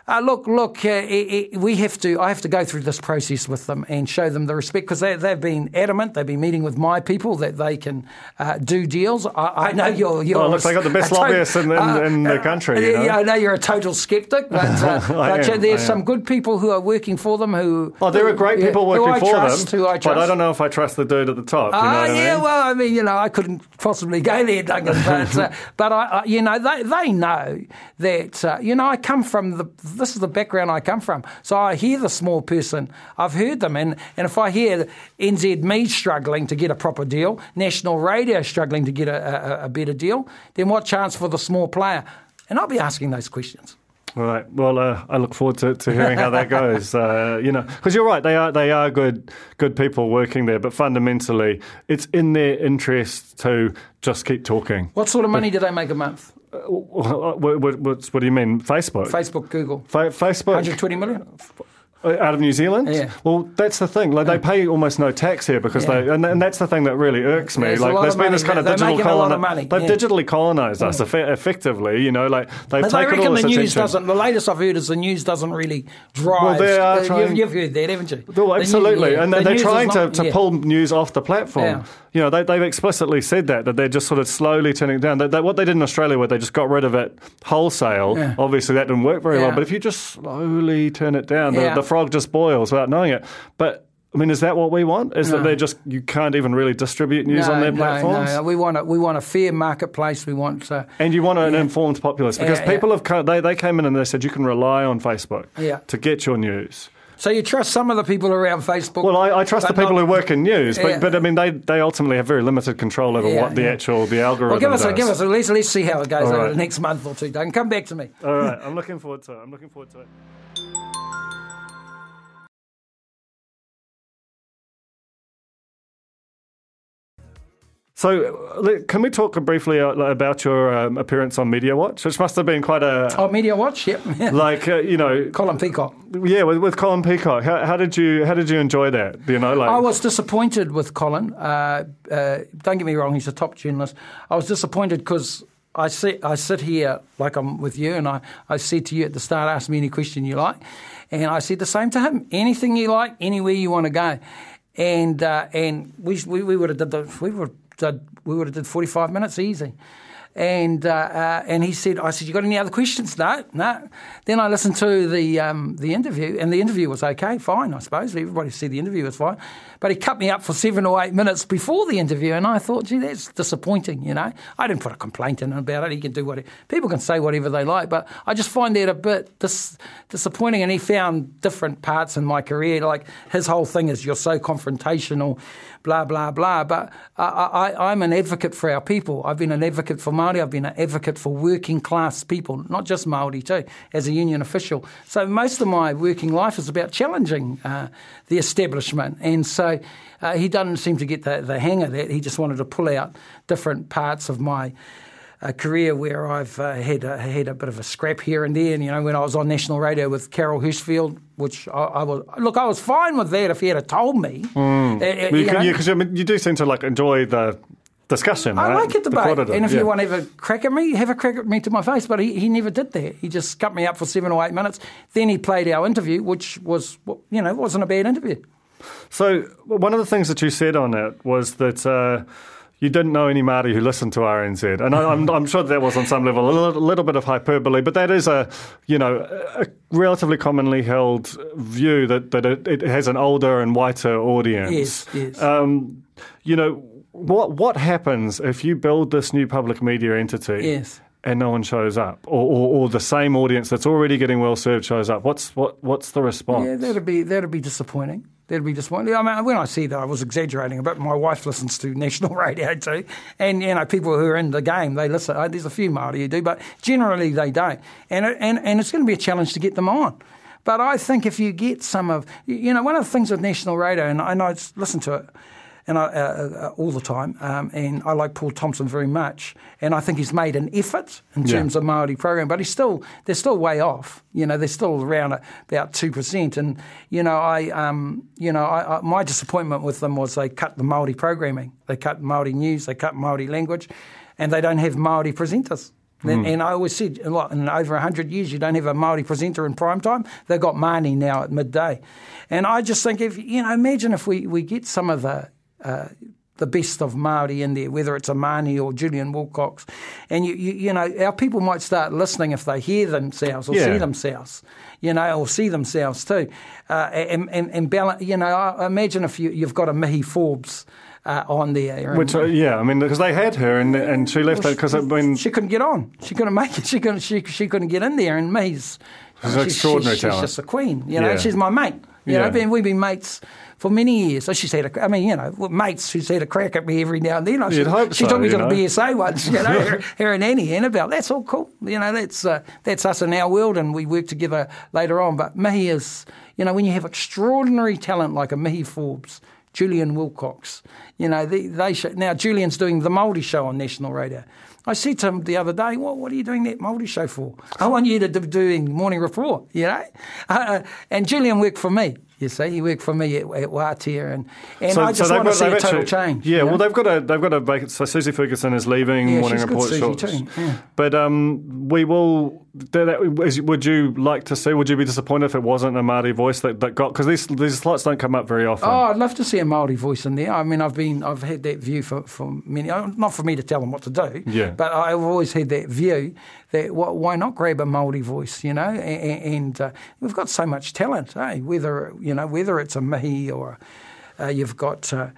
Uh, look, look. Uh, it, it, we have to. I have to go through this process with them and show them the respect because they, they've been adamant. They've been meeting with my people that they can uh, do deals. I, I know you're. you're Well, look, they got the best lobbyists in- in- in the country, you know. Yeah, I know you're a total skeptic, but, uh, but am, there's some good people who are working for them. Who Oh, there are great yeah, people who working I for trust, them, Who I trust. but. I don't know if I trust the dude at the top. You know Ah, what I yeah, mean? well, I mean, you know, I couldn't possibly go there, Duncan, but, uh, but I, you know, they, they know that, uh, you know, I come from the, this is the background I come from. So I hear the small person, I've heard them, and, and if I hear NZME struggling to get a proper deal, National Radio struggling to get a, a, a better deal, then what chance for the small player? And I'll be asking those questions. All right. Well, uh, I look forward to, to hearing how that goes. Uh, you know, because you're right. They are they are good good people working there, but fundamentally, it's in their interest to just keep talking. What sort of money do they make a month? What, what, what, what do you mean? Facebook. Facebook, Google. Fa- Facebook. 120 million? Out of New Zealand? Yeah. Well, that's the thing. Like they pay almost no tax here because Yeah. they, and, and that's the thing that really irks me. There's like there's been this kind of digital making a lot coloni- of money, They've yeah. digitally colonized us effe- effectively. You know, like they've But they taken reckon all the news attention. doesn't. The latest I've heard is the news doesn't really drive. Well, they are uh, trying- you've, you've heard that, haven't you? Well, The news- absolutely, yeah, and the they're, trying not- to, to yeah. pull news off the platform. Yeah. You know, they, they've explicitly said that that they're just sort of slowly turning it down. That, that what they did in Australia, where they just got rid of it wholesale. Yeah. Obviously, that didn't work very well. But if you just slowly turn it down, the, Yeah. the frog just boils without knowing it. But I mean, is that what we want? Is that they're just you can't even really distribute news on their platforms? No, no, we want a, we want a fair marketplace. We want uh, And you want an informed populace because Yeah, people yeah. have come, they they came in and they said you can rely on Facebook Yeah. to get your news. so you trust some of the people around Facebook. Well, I, I trust the people not- who work in news, but, Yeah. but I mean, they, they ultimately have very limited control over Yeah, what the yeah. actual the algorithm Well, give us a, give us a, let's let's see how it goes All over right. the next month or two. Duncan, come back to me. All right, I'm looking forward to it. I'm looking forward to it. So, uh, can we talk briefly uh, about your um, appearance on Media Watch, which must have been quite a Oh, Media Watch, yep. like uh, you know, Colin Peacock. yeah, with, with Colin Peacock. How, how did you how did you enjoy that? You know, like I was disappointed with Colin. Uh, uh, don't get me wrong; he's a top journalist. I was disappointed because I sit I sit here like I'm with you, and I, I said to you at the start, ask me any question you like, and I said the same to him: anything you like, anywhere you want to go, and uh, and we, we we would have did the, we would did, we would have did 45 minutes easy. And uh, uh, and he said, I said, you got any other questions? No, no. Then I listened to the um, the interview, and the interview was okay, fine, I suppose. Everybody said the interview was fine, but he cut me up for seven or eight minutes before the interview, and I thought, gee, that's disappointing. You know, I didn't put a complaint in about it. He can do what people can say whatever they like, but I just find that a bit dis, disappointing. And he found different parts in my career, like his whole thing is you're so confrontational, blah blah blah. But I, I, I'm an advocate for our people. I've been an advocate for Māori. I've been an advocate for working class people, not just Māori too, as a union official. So most of my working life is about challenging uh, the establishment, and so uh, he doesn't seem to get the, the hang of that. He just wanted to pull out different parts of my. A career where I've uh, had a, had a bit of a scrap here and there, and you know when I was on national radio with Carol Hirschfeld, which I, I was look, I was fine with that if he had told me. Uh, uh, Well, you, you can- know. you, 'cause, I mean, you do seem to like enjoy the discussion. I right? like a The debate. And if yeah. you want to have a crack at me, have a crack at me to my face. But he, he never did that. He just cut me up for seven or eight minutes. Then he played our interview, which was, you know, wasn't a bad interview. So one of the things that you said on it was that. Uh, you didn't know any Māori who listened to RNZ, and I, I'm, I'm sure that was on some level a little, little bit of hyperbole, but that is a, you know, a relatively commonly held view that, that it, it has an older and whiter audience. Yes, yes. Um, you know, what what happens if you build this new public media entity? Yes. And no one shows up, or, or, or the same audience that's already getting well served shows up. What's what what's the response? Yeah, that'd be that'd be disappointing. That'd be disappointing. I mean, when I see that, I was exaggerating a bit. My wife listens to national radio too, and you know, people who are in the game, they listen. Uh, There's a few Māori who do, but generally they don't. And and and it's going to be a challenge to get them on. But I think if you get some of, you know, one of the things with national radio, and I, and I listen to it, and I, uh, uh, all the time. Um, and I like Paul Thompson very much, and I think he's made an effort in Yeah. terms of Maori program, but he's still they're still way off. You know, they're still around about two percent. And you know, I um, you know, I, I, my disappointment with them was they cut the Maori programming, they cut Maori news, they cut Maori language, and they don't have Maori presenters. And- And I always said, in over 100 years, you don't have a Maori presenter in prime time. They've got Māni now at midday. And I just think, if you know, imagine if we, we get some of the uh, the best of Maori in there, whether it's a Māni or Julian Wilcox, and you, you you know our people might start listening if they hear themselves or Yeah. see themselves, you know, or see themselves too, uh, and, and and balance. You know, I imagine if you you've got a Mihi Forbes uh, on there, and- Which, uh, yeah, I mean, because they had her and and she left it because when she couldn't get on. She couldn't make it. She couldn't. She, she couldn't get in there. And me's She's an extraordinary she's, talent. She's just a queen. You know, Yeah. she's my mate. You Yeah. know, been, we've been mates for many years. So she's had a, I mean, you know, mates who's had a crack at me every now and then. I, she, hope she so, took me to know. the BSA once. You know, her, her and Annie Annabelle. That's all cool. You know, that's uh, that's us in our world, and we work together later on. But Mihi is, you know, when you have extraordinary talent like a Mihi Forbes. Julian Wilcox, you know, they, they show, now Julian's doing the Mouldy show on national radio, I said to him the other day, well, what are you doing that Mouldy show for? I want you to be doing morning report, you know? Uh, and Julian worked for me. You see, he worked for me at, at Wātea, and, and So- I just they've want to see a total actually- change. Yeah, you well, they've got a they've got a so Susie Ferguson is leaving Yeah, good, Report Susie, short. too, yeah. But um, we will. That, that- is- would you like to see? Would you be disappointed if it wasn't a Māori voice that, that got? Because these these slots don't come up very often. Oh, I'd love to see a Maori voice in there. I mean, I've been, I've had that view for, for many. uh, Not for me to tell them what to do, Yeah. But I've always had that view that wh- why not grab a Maori voice, you know? And, and uh, we've got so much talent, eh? Whether you know, whether it's a mihi or uh, you've got. Uh,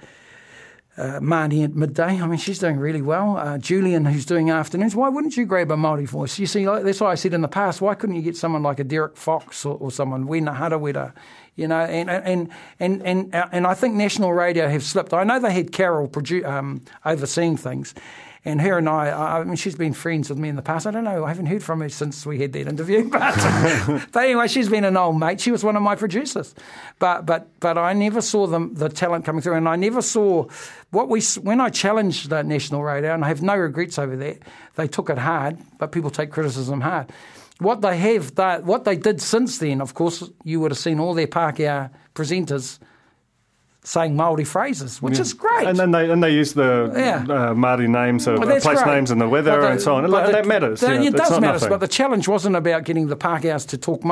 uh, Māni at midday. I mean, she's doing really well. Uh, Julian, who's doing afternoons. Why wouldn't you grab a Māori voice? You see, like, that's why I said in the past, why couldn't you get someone like a Derek Fox or, or someone, Wena Harawira, you know? And and, and, and, and I think National Radio have slipped. I know they had Carol produ- um, overseeing things. And her and I, I mean, she's been friends with me in the past. I don't know, I haven't heard from her since we had that interview. But, but anyway, she's been an old mate. She was one of my producers. But but but I never saw the, the talent coming through. And I never saw what we, when I challenged uh, National Radio, and I have no regrets over that, they took it hard, but people take criticism hard. What they have, that what they did since then, of course, you would have seen all their Pākehā presenters saying Māori phrases, which is great. And then they and they use the Yeah. uh, Māori names of Well, place great. names and the weather the- and so on. And that- the- that matters. the- know, it does matter, nothing. but the challenge wasn't about getting the Pākehās to talk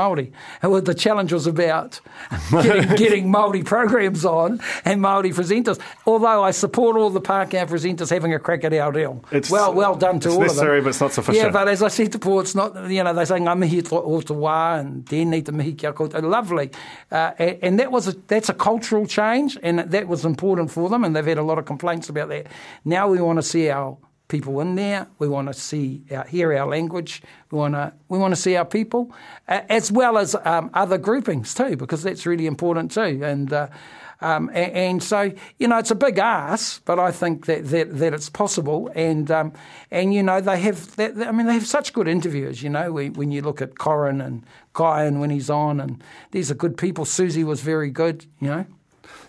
was- The challenge was about getting, getting Māori programs on and Māori presenters. Although I support all the Pākehā presenters having a crack at our deal. It's- well, well done to all of them. necessary, but it's not sufficient. Yeah, but as I said to Paul, it's not, you know, they're saying, I'm here to o te wā and tēnei te mihi kia koutou. Lovely. Uh, and, and that was a, that's a cultural change, and that was important for them, and they've had a lot of complaints about that. Now we want to see our people in there. We want to see our, hear our language. We want to we want to see our people, uh, as well as um, other groupings too, because that's really important too. And uh, um, and, and so you know it's a big ask, but I think that that, that it's possible. And um, and you know they have that, I mean they have such good interviewers. You know when, when you look at Corin and Guyon when he's on, and these are good people. Susie was very good. You know.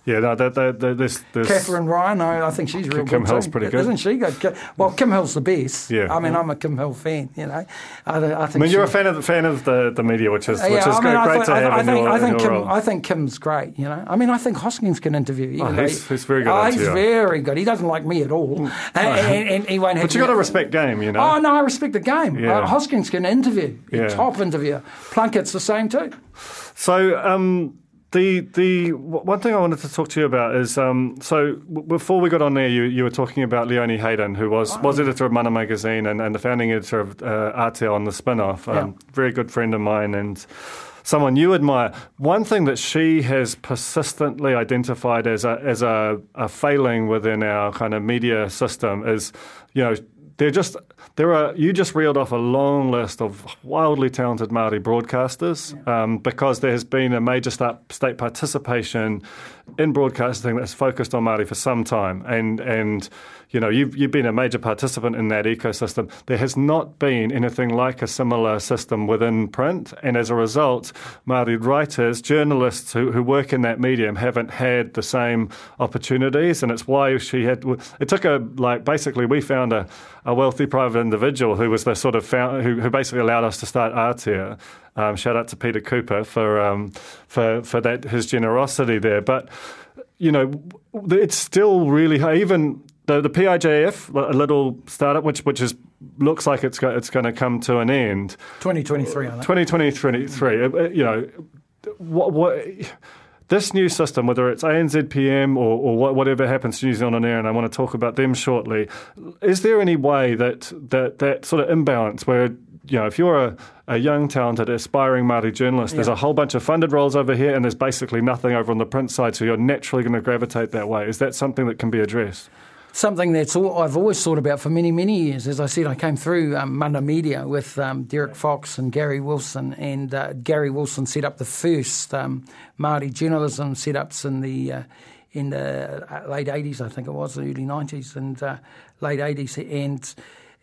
Yeah, no, that, that, that, this, this, Kathryn Ryan, I, I think she's real Kim good. Hill's too. pretty good. Isn't she good? Well, Kim Hill's the best. Yeah. I mean, I'm a Kim Hill fan, you know. I, I think I mean, you're a fan of the fan of the, the media, which is which yeah, is I mean, great, I great think, to have I in think, your, I think Kim, role. I think Kim's great. You know, I mean, I think Hoskins can interview. even Oh, he's- he's very good Oh, he's very good. He doesn't like me at all, and, and, and he won't. Have but you got to respect game, you know. Oh no, I respect the game. Yeah. Uh, Hoskins can interview. Yeah. Top interviewer. Plunket's the same too. So um, the the one thing I wanted to talk to you about is um, so w- before we got on there, you, you were talking about Leonie Hayden, who was was editor of Mana magazine and, and the founding editor of uh, Ātea on the spin-off. Um, Yeah. Very good friend of mine and. Someone you admire. One thing that she has persistently identified as a as a, a failing within our kind of media system is, you know, they're just there are you just reeled off a long list of wildly talented Maori broadcasters um, because there has been a major state participation in broadcasting that's focused on Maori for some time, and and you know you've you've been a major participant in that ecosystem. There has not been anything like a similar system within print, and as a result, Maori writers, journalists who, who work in that medium haven't had the same opportunities, and it's why she had. It took a like basically we found a, a wealthy private individual who was the sort of found, who, who basically allowed us to start Ātea. Um, shout out to Peter Cooper for um, for for that his generosity there, but you know it's still really even the, the PIJF, a little startup which which is looks like it's go, it's going to come to an end. 2023, I think. 2023, uh, uh, you know, what, what, this new system, whether it's ANZPM or, or whatever happens to New Zealand on air, and I want to talk about them shortly, is there any way that that, that sort of imbalance where, you know, if you're a, a young, talented, aspiring Māori journalist, there's a whole bunch of funded roles over here and there's basically nothing over on the print side, so you're naturally going to gravitate that way. Is that something that can be addressed? Something that's all, I've always thought about for many, many years. As I said, I came through um, Mana Media with um, Derek Fox and Gary Wilson, and uh, Gary Wilson set up the first um, Māori journalism setups in the uh, in the uh, late eighties, I think it was, the early nineties and uh, late eighties, and.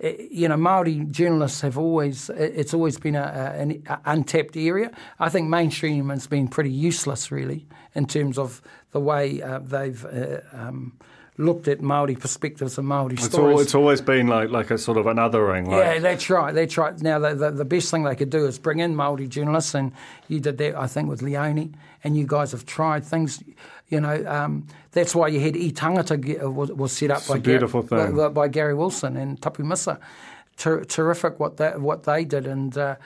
Uh, You know, Maori journalists have always, it's always been a, an untapped area. I think mainstream has been pretty useless, really, in terms of the way uh, they've uh, um, looked at Maori perspectives and Maori It's, stories. all, it's always been like like a sort of an othering. Like, Yeah, that's right. That's right. Now, the, the, the best thing they could do is bring in Maori journalists, and you did that, I think, with Leonie, and you guys have tried things. You know, um, that's why you had E Tangata uh, was, was set up by, a beautiful Gary, thing. by, by Gary Wilson and Tapu Misa. Ter- terrific what they, what they did, and. Uh,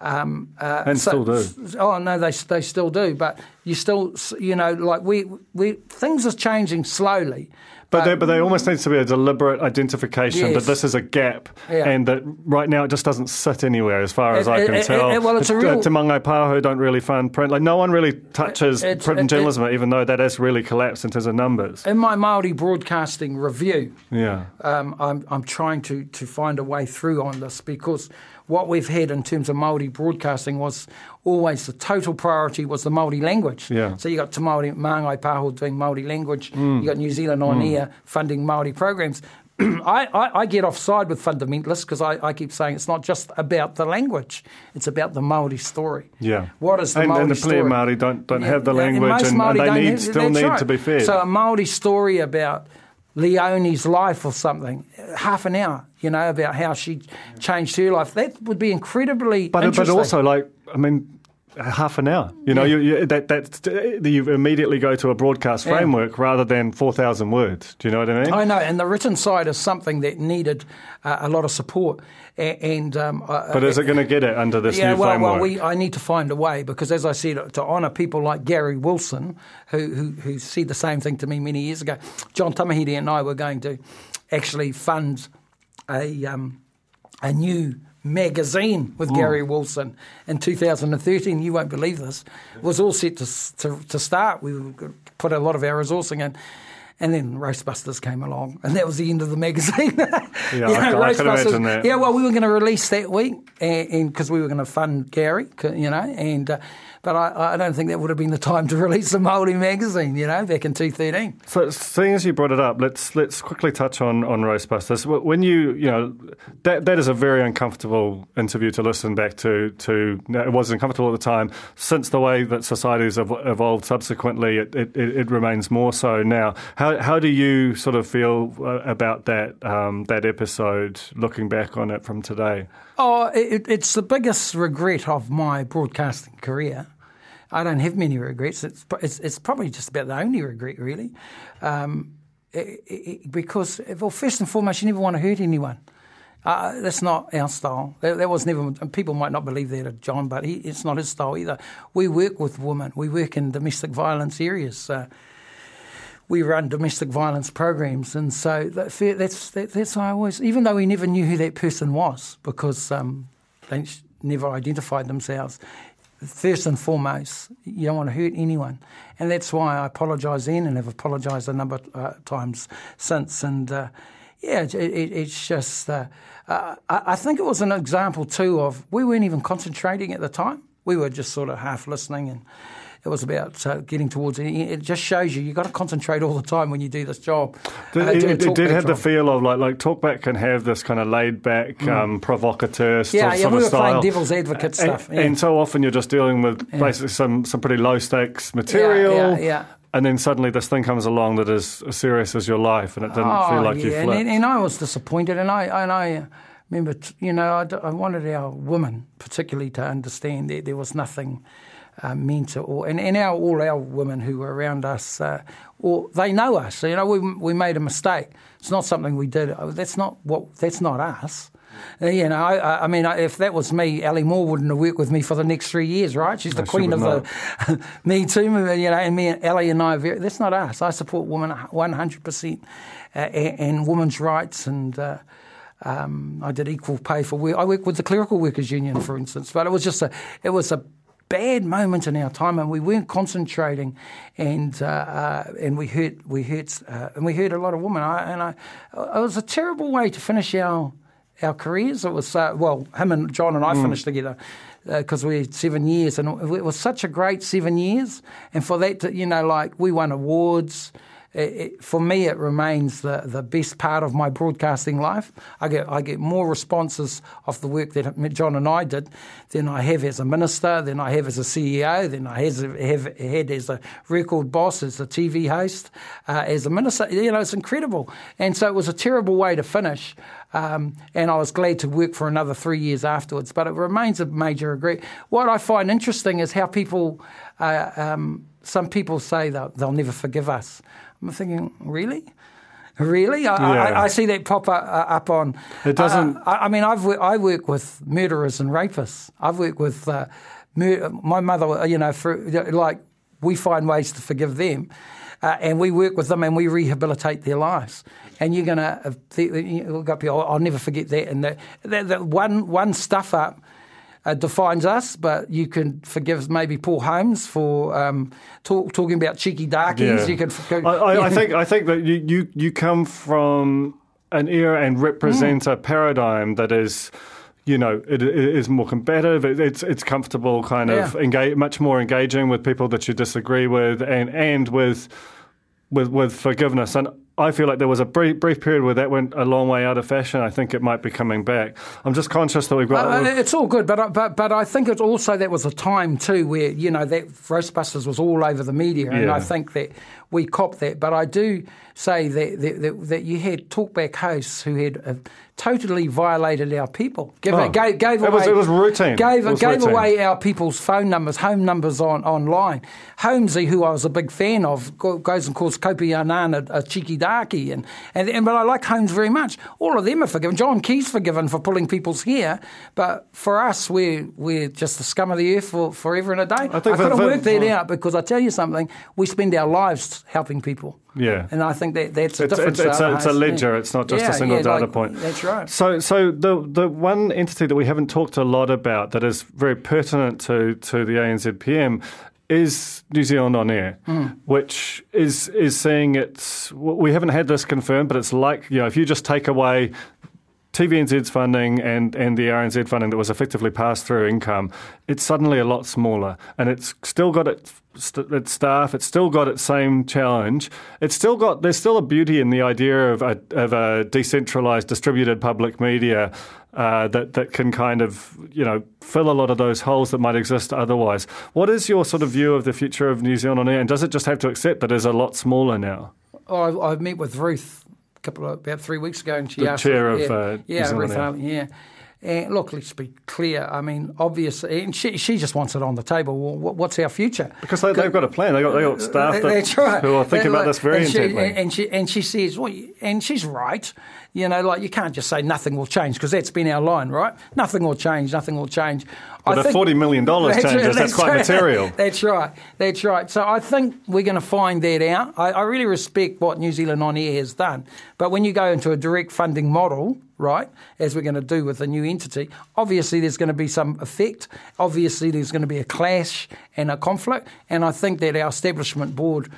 um, uh, And still do. Oh no, they they still do, but you still, you know, like we we things are changing slowly. But, there, but there almost needs to be a deliberate identification Yes. that this is a gap, Yeah. and that right now it just doesn't sit anywhere, as far as It- I it- can it- tell. well, it's a The- real- Te Māngai Pāho don't really fund print. Like no one really touches print it- journalism, even though that has really collapsed in terms of numbers. In my Maori broadcasting review, Yeah, um, I'm, I'm trying to, to find a way through on this because what we've had in terms of Maori broadcasting was always the total priority was the Maori language. Yeah. So you got Te Maori Māngai Pāho doing Maori language. Hmm. You got New Zealand on hmm. air funding Maori programs. I, I, I get offside with fundamentalists because I, I keep saying it's not just about the language; it's about the Maori story. yeah. What is the and, Maori and the story? Māori don't don't Yeah, have the yeah, language, most and, and they need have- still need right. to be fed. So a Maori story about Leonie's life or something, half an hour, you know, about how she changed her life. That would be incredibly But but also like I mean. Half an hour, you know, Yeah. you, you, that that you immediately go to a broadcast Yeah. framework rather than four thousand words. Do you know what I mean? I know, and the written side is something that needed uh, a lot of support. And um, but is it going to get it under this yeah, new well, framework? well, we I need to find a way because, as I said, to honour people like Gary Wilson, who, who who said the same thing to me many years ago. John Tamihere and I were going to actually fund a um, a new magazine with Gary Wilson in 2013. You won't believe this. It was all set to to, to start. We put a lot of our resourcing in. And then Roastbusters came along, and that was the end of the magazine. Yeah, I can- I can imagine that. Yeah, well, we were going to release that week, and because we were going to fund Gary, you know, and uh, but I, I don't think that would have been the time to release a Māori magazine, you know, back in 2013. So, seeing as you brought it up, let's let's quickly touch on on Roastbusters. When you you know that that is a very uncomfortable interview to listen back to. To it was uncomfortable at the time. Since the way that societies have evolved subsequently, it it, it it remains more so now. How how do you sort of feel uh, about that um, that episode? Looking back on it from today, Oh, it, it's the biggest regret of my broadcasting career. I don't have many regrets. It's, it's, it's probably just about the only regret, really. Um, it, it, because, well, first and foremost, you never want to hurt anyone. Uh, that's not our style. That, that was never. People might not believe that of John, but he, it's not his style either. We work with women. We work in domestic violence areas. Uh, we run domestic violence programs, and so that, that's that, that's why I always, even though we never knew who that person was because um, they never identified themselves. First and foremost, you don't want to hurt anyone, and that's why I apologise then and have apologised a number of uh, times since. And uh, yeah, it, it, it's just uh, uh, I, I think it was an example too of we weren't even concentrating at the time. We were just sort of half listening and it was about uh, getting towards it. It just shows you you've got to concentrate all the time when you do this job. Did, Uh, it, it did have the feel of like like talkback can have this kind of laid back, um, provocateur sort, Mm. Yeah, yeah, sort we of were style. playing devil's advocate stuff. And, yeah. and so often you're just dealing with basically some, some pretty low stakes material. yeah, yeah. And then suddenly this thing comes along that is as serious as your life, and it didn't Oh, feel like you yeah, flipped. and, and I was disappointed, and I and I remember, you know, I, I wanted our women particularly to understand that there was nothing uh, meant to, or and, and our all our women who were around us, uh, or they know us. You know, we we made a mistake. It's not something we did. Uh, That's not what. That's not us. Uh, You know, I, I- mean, if that was me, Ellie Moore wouldn't have worked with me for the next three years, right? She's the No, she queen of would the Me Too movement, you know, and me and Ellie and I, are very, that's not us. I support women 100% uh, and, and women's rights and uh, um, I did equal pay for work. I work with the Clerical Workers Union, for instance, but it was just a, it was a bad moment in our time and we weren't concentrating and uh, uh, and we hurt, we hurt, uh, and we hurt a lot of women. I, and I, it was a terrible way to finish our our careers. It was uh, well, him and John and I finished together because we had seven years, and it was such a great seven years. And for that, to, you know, like we won awards. It, for me, it remains the, the best part of my broadcasting life. I get I get more responses off the work that John and I did than I have as a minister, than I have as a CEO, than I have, have had as a record boss, as a TV host, uh, as a minister. You know, it's incredible. And so it was a terrible way to finish. Um, and I was glad to work for another three years afterwards. But it remains a major regret. What I find interesting is how people, uh, um, some people say they'll, they'll never forgive us. I'm thinking, really? Really, I, yeah. I, I, see that pop up, uh, up on. It doesn't. Uh, I, I, mean, I've I work with murderers and rapists. I've worked with uh, mur- my mother. You know, for like we find ways to forgive them, uh, and we work with them and we rehabilitate their lives. And you're gonna, uh, you I'll never forget that. And that, that, that one one stuff up uh, defines us, but you can forgive maybe Paul Holmes for um, talk, talking about cheeky darkies. Yeah. You can. I, I, I, think I think that you, you you come from an era and represent mm. a paradigm that is you know, it, it is more combative. It, it's it's comfortable, kind of yeah. engage, much more engaging with people that you disagree with, and and with with with forgiveness. And I feel like there was a brief, brief period where that went a long way out of fashion. I think it might be coming back. I'm just conscious that we've got. Uh, it's all good, but but but I think it's also that was a time too where you know that Roastbusters was all over the media, and I think that we copped that. But I do say that that, that, that you had talkback hosts who had. Uh, totally violated our people. Give, oh, gave, gave it away. Was, it was routine. Gave, was gave routine. away our people's phone numbers, home numbers on online. Holmesy, who I was a big fan of, goes and calls Kofi Annan a, a cheeky darky, and, and, and but I like Holmes very much. All of them are forgiven. John Key's forgiven for pulling people's hair, but for us, we're we're just the scum of the earth for forever and a day. I, think I couldn't work that out because I tell you something, we spend our lives helping people. Yeah, and I think that that's a it's, difference. It's, it's, a, it's a, ledger. It's not just yeah, a single yeah, data like, point. That's right. So, so the the one entity that we haven't talked a lot about that is very pertinent to to the ANZPM is New Zealand on air, mm. which is is seeing it. We haven't had this confirmed, but it's like you know, if you just take away TVNZ's funding and, and the RNZ funding that was effectively passed through income, it's suddenly a lot smaller. And it's still got its, its staff, it's still got its same challenge. It's still got, there's still a beauty in the idea of a, of a decentralized, distributed public media uh, that, that can kind of, you know, fill a lot of those holes that might exist otherwise. What is your sort of view of the future of New Zealand on air? And does it just have to accept that it's a lot smaller now? Oh, I've met with Ruth couple of about three weeks ago, and she the asked, chair of yeah, uh, yeah, Ruth Harley, um, yeah. And look, let's be clear. I mean, obviously, and she, she just wants it on the table. Well, what's our future? Because they, have got a plan. They've got, they got staff uh, uh, that, right. who are thinking about this very and intently. She, and, she, and she says, well, and she's right. You know, like you can't just say nothing will change because that's been our line, right? Nothing will change. Nothing will change. But I if forty million dollars changes, that's, that's quite right. material. That's right. That's right. So I think we're going to find that out. I, I really respect what New Zealand On Air has done, but when you go into a direct funding model, right, as we're going to do with a new entity, obviously there's going to be some effect. Obviously there's going to be a clash and a conflict, and I think that our establishment board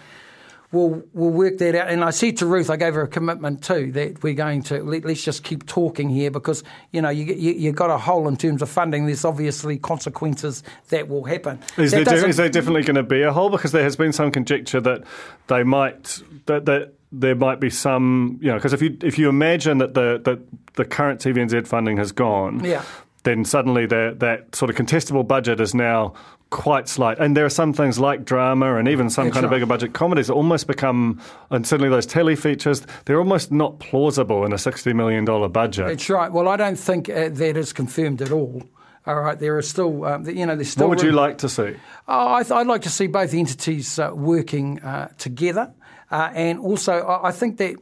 we'll we'll work that out. And I said to Ruth, I gave her a commitment too that we're going to let, us just keep talking here because you know you you, you got a hole in terms of funding. There's obviously consequences that will happen. Is, there, de- is there definitely going to be a hole because there has been some conjecture that they might that that there might be some you know because if you if you imagine that the that the current TVNZ funding has gone, yeah. Then suddenly that that sort of contestable budget is now quite slight. And there are some things like drama and even some kind right. of bigger budget comedies that almost become, and certainly those telly features, they're almost not plausible in a $60 million budget. That's right. Well, I don't think uh, that is confirmed at all. All right, there are still, um, you know, there's still. What would you like to see? Oh, I would like to see both entities uh, working uh, together, uh, and also I, I think that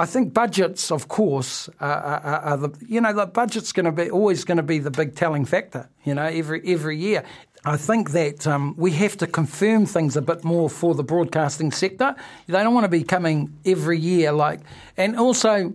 I think budgets, of course, are, are, are the you know the budget's going to be always going to be the big telling factor. You know, every every year. I think that um, we have to confirm things a bit more for the broadcasting sector. They don't want to be coming every year like, and also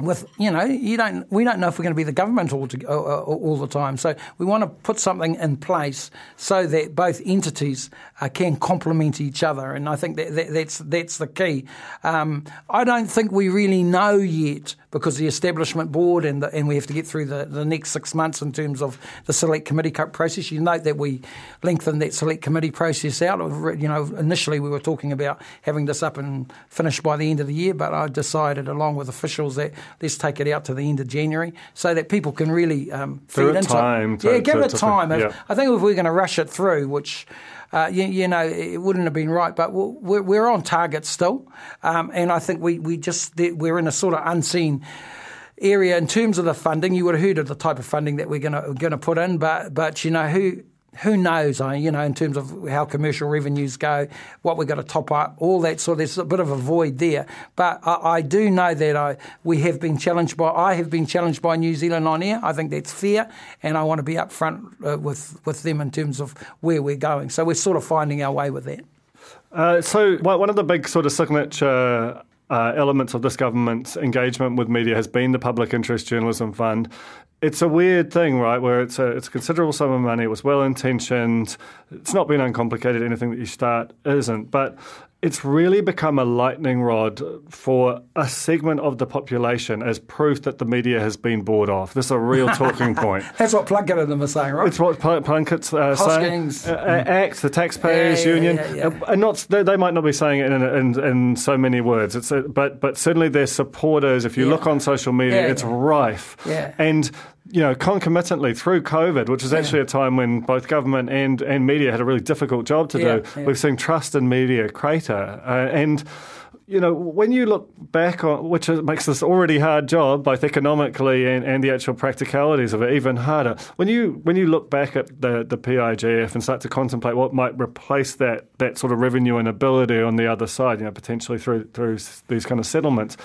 with you know you don't we don't know if we're going to be the government all, to, uh, all the time. So we want to put something in place so that both entities uh, can complement each other. And I think that, that that's that's the key. Um, I don't think we really know yet because the establishment board and the, and we have to get through the, the next six months in terms of the select committee process. You note that we lengthened that select committee process out. You know, initially we were talking about having this up and finished by the end of the year, but I decided, along with officials, that let's take it out to the end of January so that people can really um, feed into time. To, yeah, give to, it time. Yeah. I think if we're going to rush it through, which uh, you, you, know, it wouldn't have been right. But we're, we're on target still, um, and I think we we just we're in a sort of unseen area in terms of the funding. You would have heard of the type of funding that we're going to going to put in, but but you know who who knows, you know, in terms of how commercial revenues go, what we've got to top up, all that sort. Of, there's a bit of a void there, but I, I, do know that I we have been challenged by I have been challenged by New Zealand on air. I think that's fair, and I want to be upfront uh, with with them in terms of where we're going. So we're sort of finding our way with that. Uh, so one of the big sort of signature uh, elements of this government's engagement with media has been the Public Interest Journalism Fund it's a weird thing, right? Where it's a it's a considerable sum of money. It was well intentioned. It's not been uncomplicated. Anything that you start isn't, but it's really become a lightning rod for a segment of the population as proof that the media has been bought off. This is a real talking point. That's what Plunket and them are saying, right? It's what Plunket's uh, saying. Uh, uh, ACT, the Taxpayers yeah, yeah, Union, yeah, uh, and not they, they, might not be saying it in, in, in so many words. It's a, but but certainly their supporters. If you look on social media, it's rife. Yeah. And you know, concomitantly through COVID, which was actually a time when both government and, and media had a really difficult job to yeah, do, yeah. we've seen trust in media crater. Uh, and you know, when you look back on, which makes this already hard job, both economically and, and the actual practicalities of it, even harder. When you when you look back at the the PIJF and start to contemplate what might replace that that sort of revenue and ability on the other side, you know, potentially through through these kind of settlements,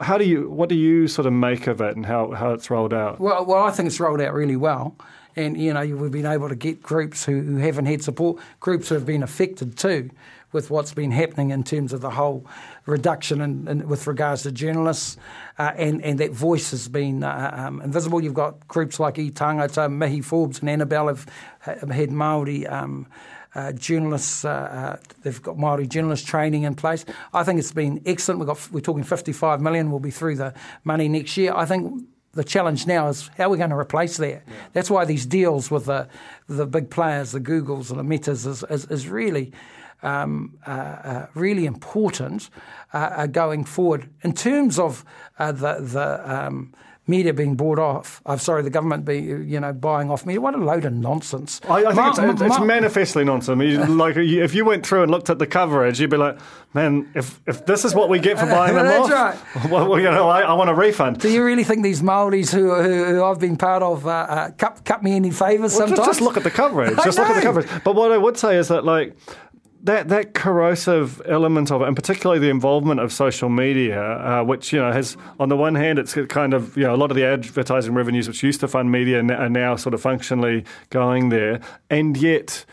how do you what do you sort of make of it and how, how it's rolled out? Well, well, I think it's rolled out really well and you know we've been able to get groups who, who haven't had support, groups who have been affected too with what's been happening in terms of the whole reduction in, in with regards to journalists, uh, and and that voice has been uh, um, invisible. You've got groups like E Tangata, Mihi Forbes, and Annabelle have, have had Māori. Um, uh, journalists, uh, uh, they've got Māori journalist training in place. I think it's been excellent. We've got, we're talking 55 million. We'll be through the money next year. I think the challenge now is how are we going to replace that? Yeah. That's why these deals with the the big players, the Googles and the Metas, is, is, is really um, uh, uh, really important uh, uh, going forward. In terms of uh, the, the um, media being bought off. I'm sorry, the government be you know buying off media. What a load of nonsense! I, I think it's, it's, Ma- manifestly nonsense. You, like if you went through and looked at the coverage, you'd be like, man, if if this is what we get for buying them That's off, right. well, you know, I, I, want a refund. Do you really think these Maoris who, who, who I've been part of uh, uh, cut, cut me any favours well, sometimes? Just, just look at the coverage. Just look at the coverage. But what I would say is that like that that corrosive element of it, and particularly the involvement of social media, uh, which you know has on the one hand, it's kind of you know a lot of the advertising revenues which used to fund media are now sort of functionally going there, and yet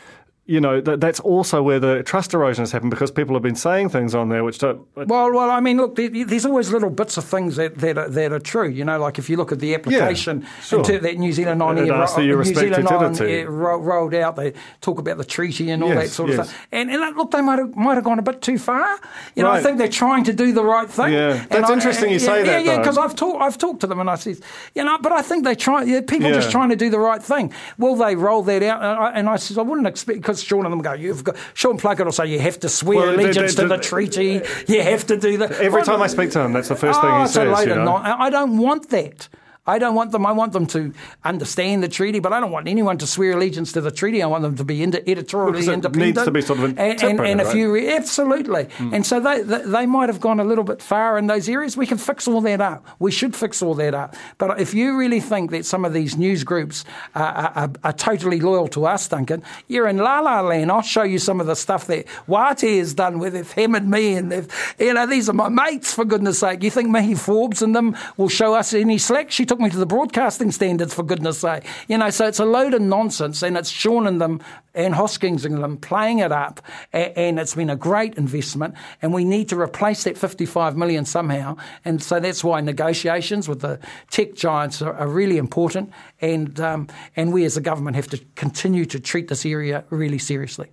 you know, that, that's also where the trust erosion has happened because people have been saying things on there which don't. Well, well, I mean, look, there's always little bits of things that, that, are, that are true. You know, like if you look at the application yeah, sure. that New Zealand on ro- New Zealand on eh, ro- rolled out, they talk about the treaty and all yes, that sort yes. of stuff. And, and look, they might have might have gone a bit too far. You know, right. I think they're trying to do the right thing. Yeah, that's I, interesting. You yeah, say yeah, that, yeah, yeah, because. I've talked I've talked to them and I said, you know, but I think they try. Yeah, people just trying to do the right thing. Will they roll that out? And I, and I said, I wouldn't expect because Sean and them go, you've got Sean Plunket will say you have to swear Well, they- allegiance they- to the treaty. You have to do that. Every Well, time I speak to him, that's the first oh, thing he says. You know? I don't want that. I don't want them. I want them to understand the treaty, but I don't want anyone to swear allegiance to the treaty. I want them to be ind- editorially it independent. needs to be sort of and, and, and if right? Hmm. you re- absolutely, and so they, they they might have gone a little bit far in those areas. We can fix all that up. We should fix all that up. But if you really think that some of these news groups are, are, are totally loyal to us, Duncan, you're in la la land. I'll show you some of the stuff that Wātea has done where they've hammered me and they've, you know, these are my mates for goodness sake. You think Mihi Forbes and them will show us any slack? She took me to the broadcasting standards for goodness sake. You know, so it's a load of nonsense and it's Sean and them and Hoskins and them playing it up and, and it's been a great investment and we need to replace that 55 million somehow. And so that's why negotiations with the tech giants are, are really important and, um, and we as a government have to continue to treat this area really seriously.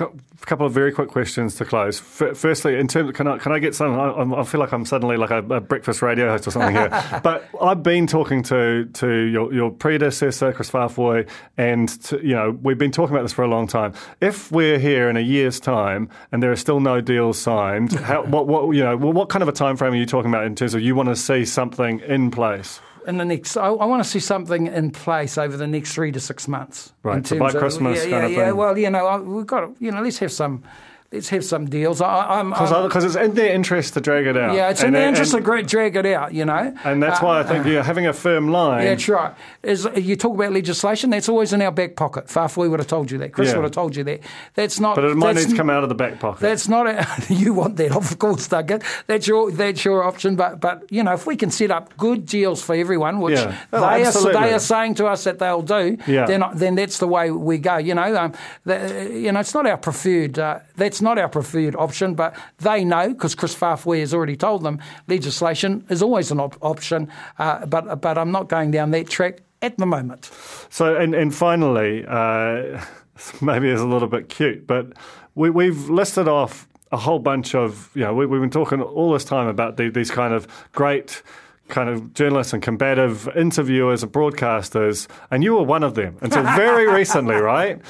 A couple of very quick questions to close. F- firstly, in terms, can I can I get some? I, I feel like I'm suddenly like a, a, breakfast radio host or something here. but I've been talking to to your, your predecessor, Kris Faafoi, and to, you know we've been talking about this for a long time. If we're here in a year's time and there are still no deals signed, how, what what you know what kind of a time frame are you talking about in terms of you want to see something in place? In the next, I, I, want to see something in place over the next three to six months. Right, so by Christmas, yeah, kind yeah, of yeah. thing. Well, you know, we've got, to, you know, let's have some let's have some deals. I, am Because it's in their interest to drag it out. Yeah, it's in their interest and, to drag it out, you know. And that's uh, why I think uh, you're having a firm line. Yeah, that's right. Is, you talk about legislation, that's always in our back pocket. Faafoi would have told you that. Kris yeah. would have told you that. That's not. But it might need to come out of the back pocket. That's not. A, you want that, of course, Duncan. That's your that's your option. But but you know, if we can set up good deals for everyone, which yeah. oh, they are they are saying to us that they'll do, yeah. then then that's the way we go. You know, um, you know, it's not our preferred. Uh, that's not our preferred option, but they know because Kris Faafoi has already told them legislation is always an op- option. Uh, but but I'm not going down that track at the moment. So and and finally, uh, maybe it's a little bit cute, but we, we've listed off a whole bunch of you know we, have been talking all this time about the, these kind of great kind of journalists and combative interviewers and broadcasters, and you were one of them until very recently, right?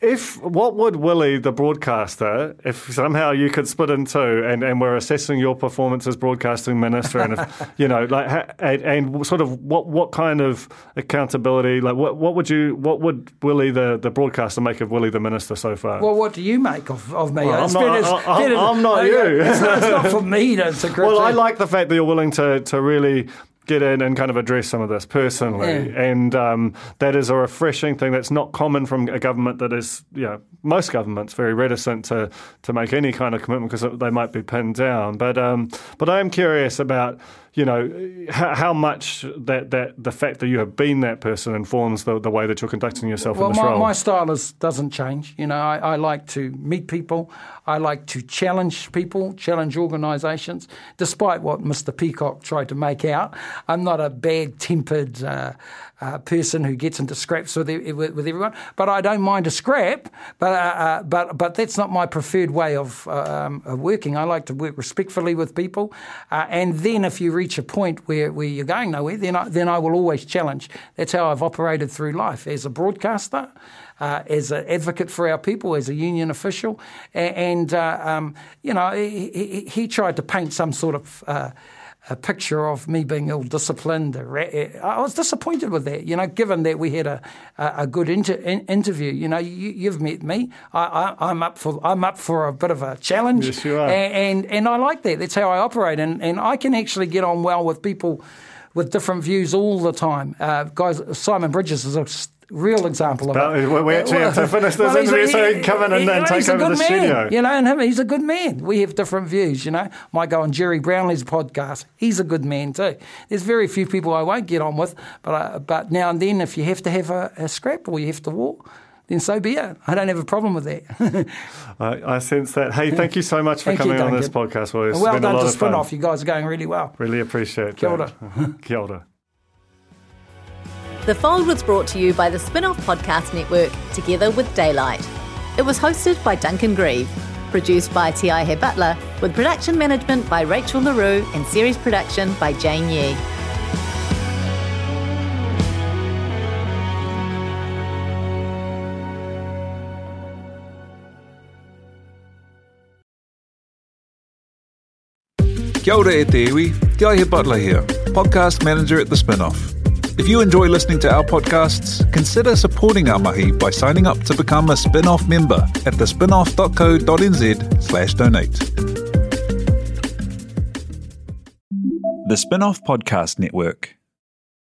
If what would Willie, the broadcaster, if somehow you could split in two, and, and we're assessing your performance as broadcasting minister, and if, you know, like, and, and, sort of what what kind of accountability, like, what what would you, what would Willie, the, the broadcaster, make of Willie, the minister, so far? Well, what do you make of, of me? Well, I'm, not, I, am not you. It's not, it's not for me to, to. Well, I like the fact that you're willing to to really get in and kind of address some of this personally. Yeah. And um, that is a refreshing thing that's not common from a government that is, you know, most governments very reticent to, to make any kind of commitment because they might be pinned down. But um, but I am curious about you know how, how, much that, that the fact that you have been that person informs the, the way that you're conducting yourself well, in this my, role. my style is, doesn't change. You know, I, I like to meet people. I like to challenge people, challenge organisations. Despite what Mr. Peacock tried to make out, I'm not a bad-tempered. Uh, uh, person who gets into scraps with, with, with, everyone. But I don't mind a scrap, but, uh, uh, but, but that's not my preferred way of, um, of, working. I like to work respectfully with people. Uh, and then if you reach a point where, where you're going nowhere, then I, then I will always challenge. That's how I've operated through life as a broadcaster. Uh, as an advocate for our people, as a union official, and, and uh, um, you know, he, he, he, tried to paint some sort of uh, a picture of me being ill disciplined. I was disappointed with that, you know, given that we had a, a good inter, in, interview. You know, you, have met me. I, am up for I'm up for a bit of a challenge. Yes, you are. And, and, and I like that. That's how I operate. And, and I can actually get on well with people with different views all the time. Uh, guys, Simon Bridges is a real example of it. We actually have to finish this well, interview a, so he can come in and, he, and take over the man, studio. You know, and him, he's a good man. We have different views, you know. Might go on Gerry Brownlee's podcast. He's a good man too. There's very few people I won't get on with, but uh, but now and then, if you have to have a, a scrap or you have to walk, then so be it. I don't have a problem with that. I, I, sense that. Hey, thank you so much for coming you, on this podcast. Well, well done to Spinoff. You guys are going really well. Really appreciate it. Kia ora. Kia ora. The Fold was brought to you by the Spinoff Podcast Network, together with Daylight. It was hosted by Duncan Greive, produced by T.I. Butler, with production management by Rachel LaRue and series production by Jane Yee. Kia ora e te iwi, Te Butler here, podcast manager at The Spinoff. If you enjoy listening to our podcasts, consider supporting our mahi by signing up to become a spin-off member at thespinoff.co.nz slash donate. The Spinoff Podcast Network.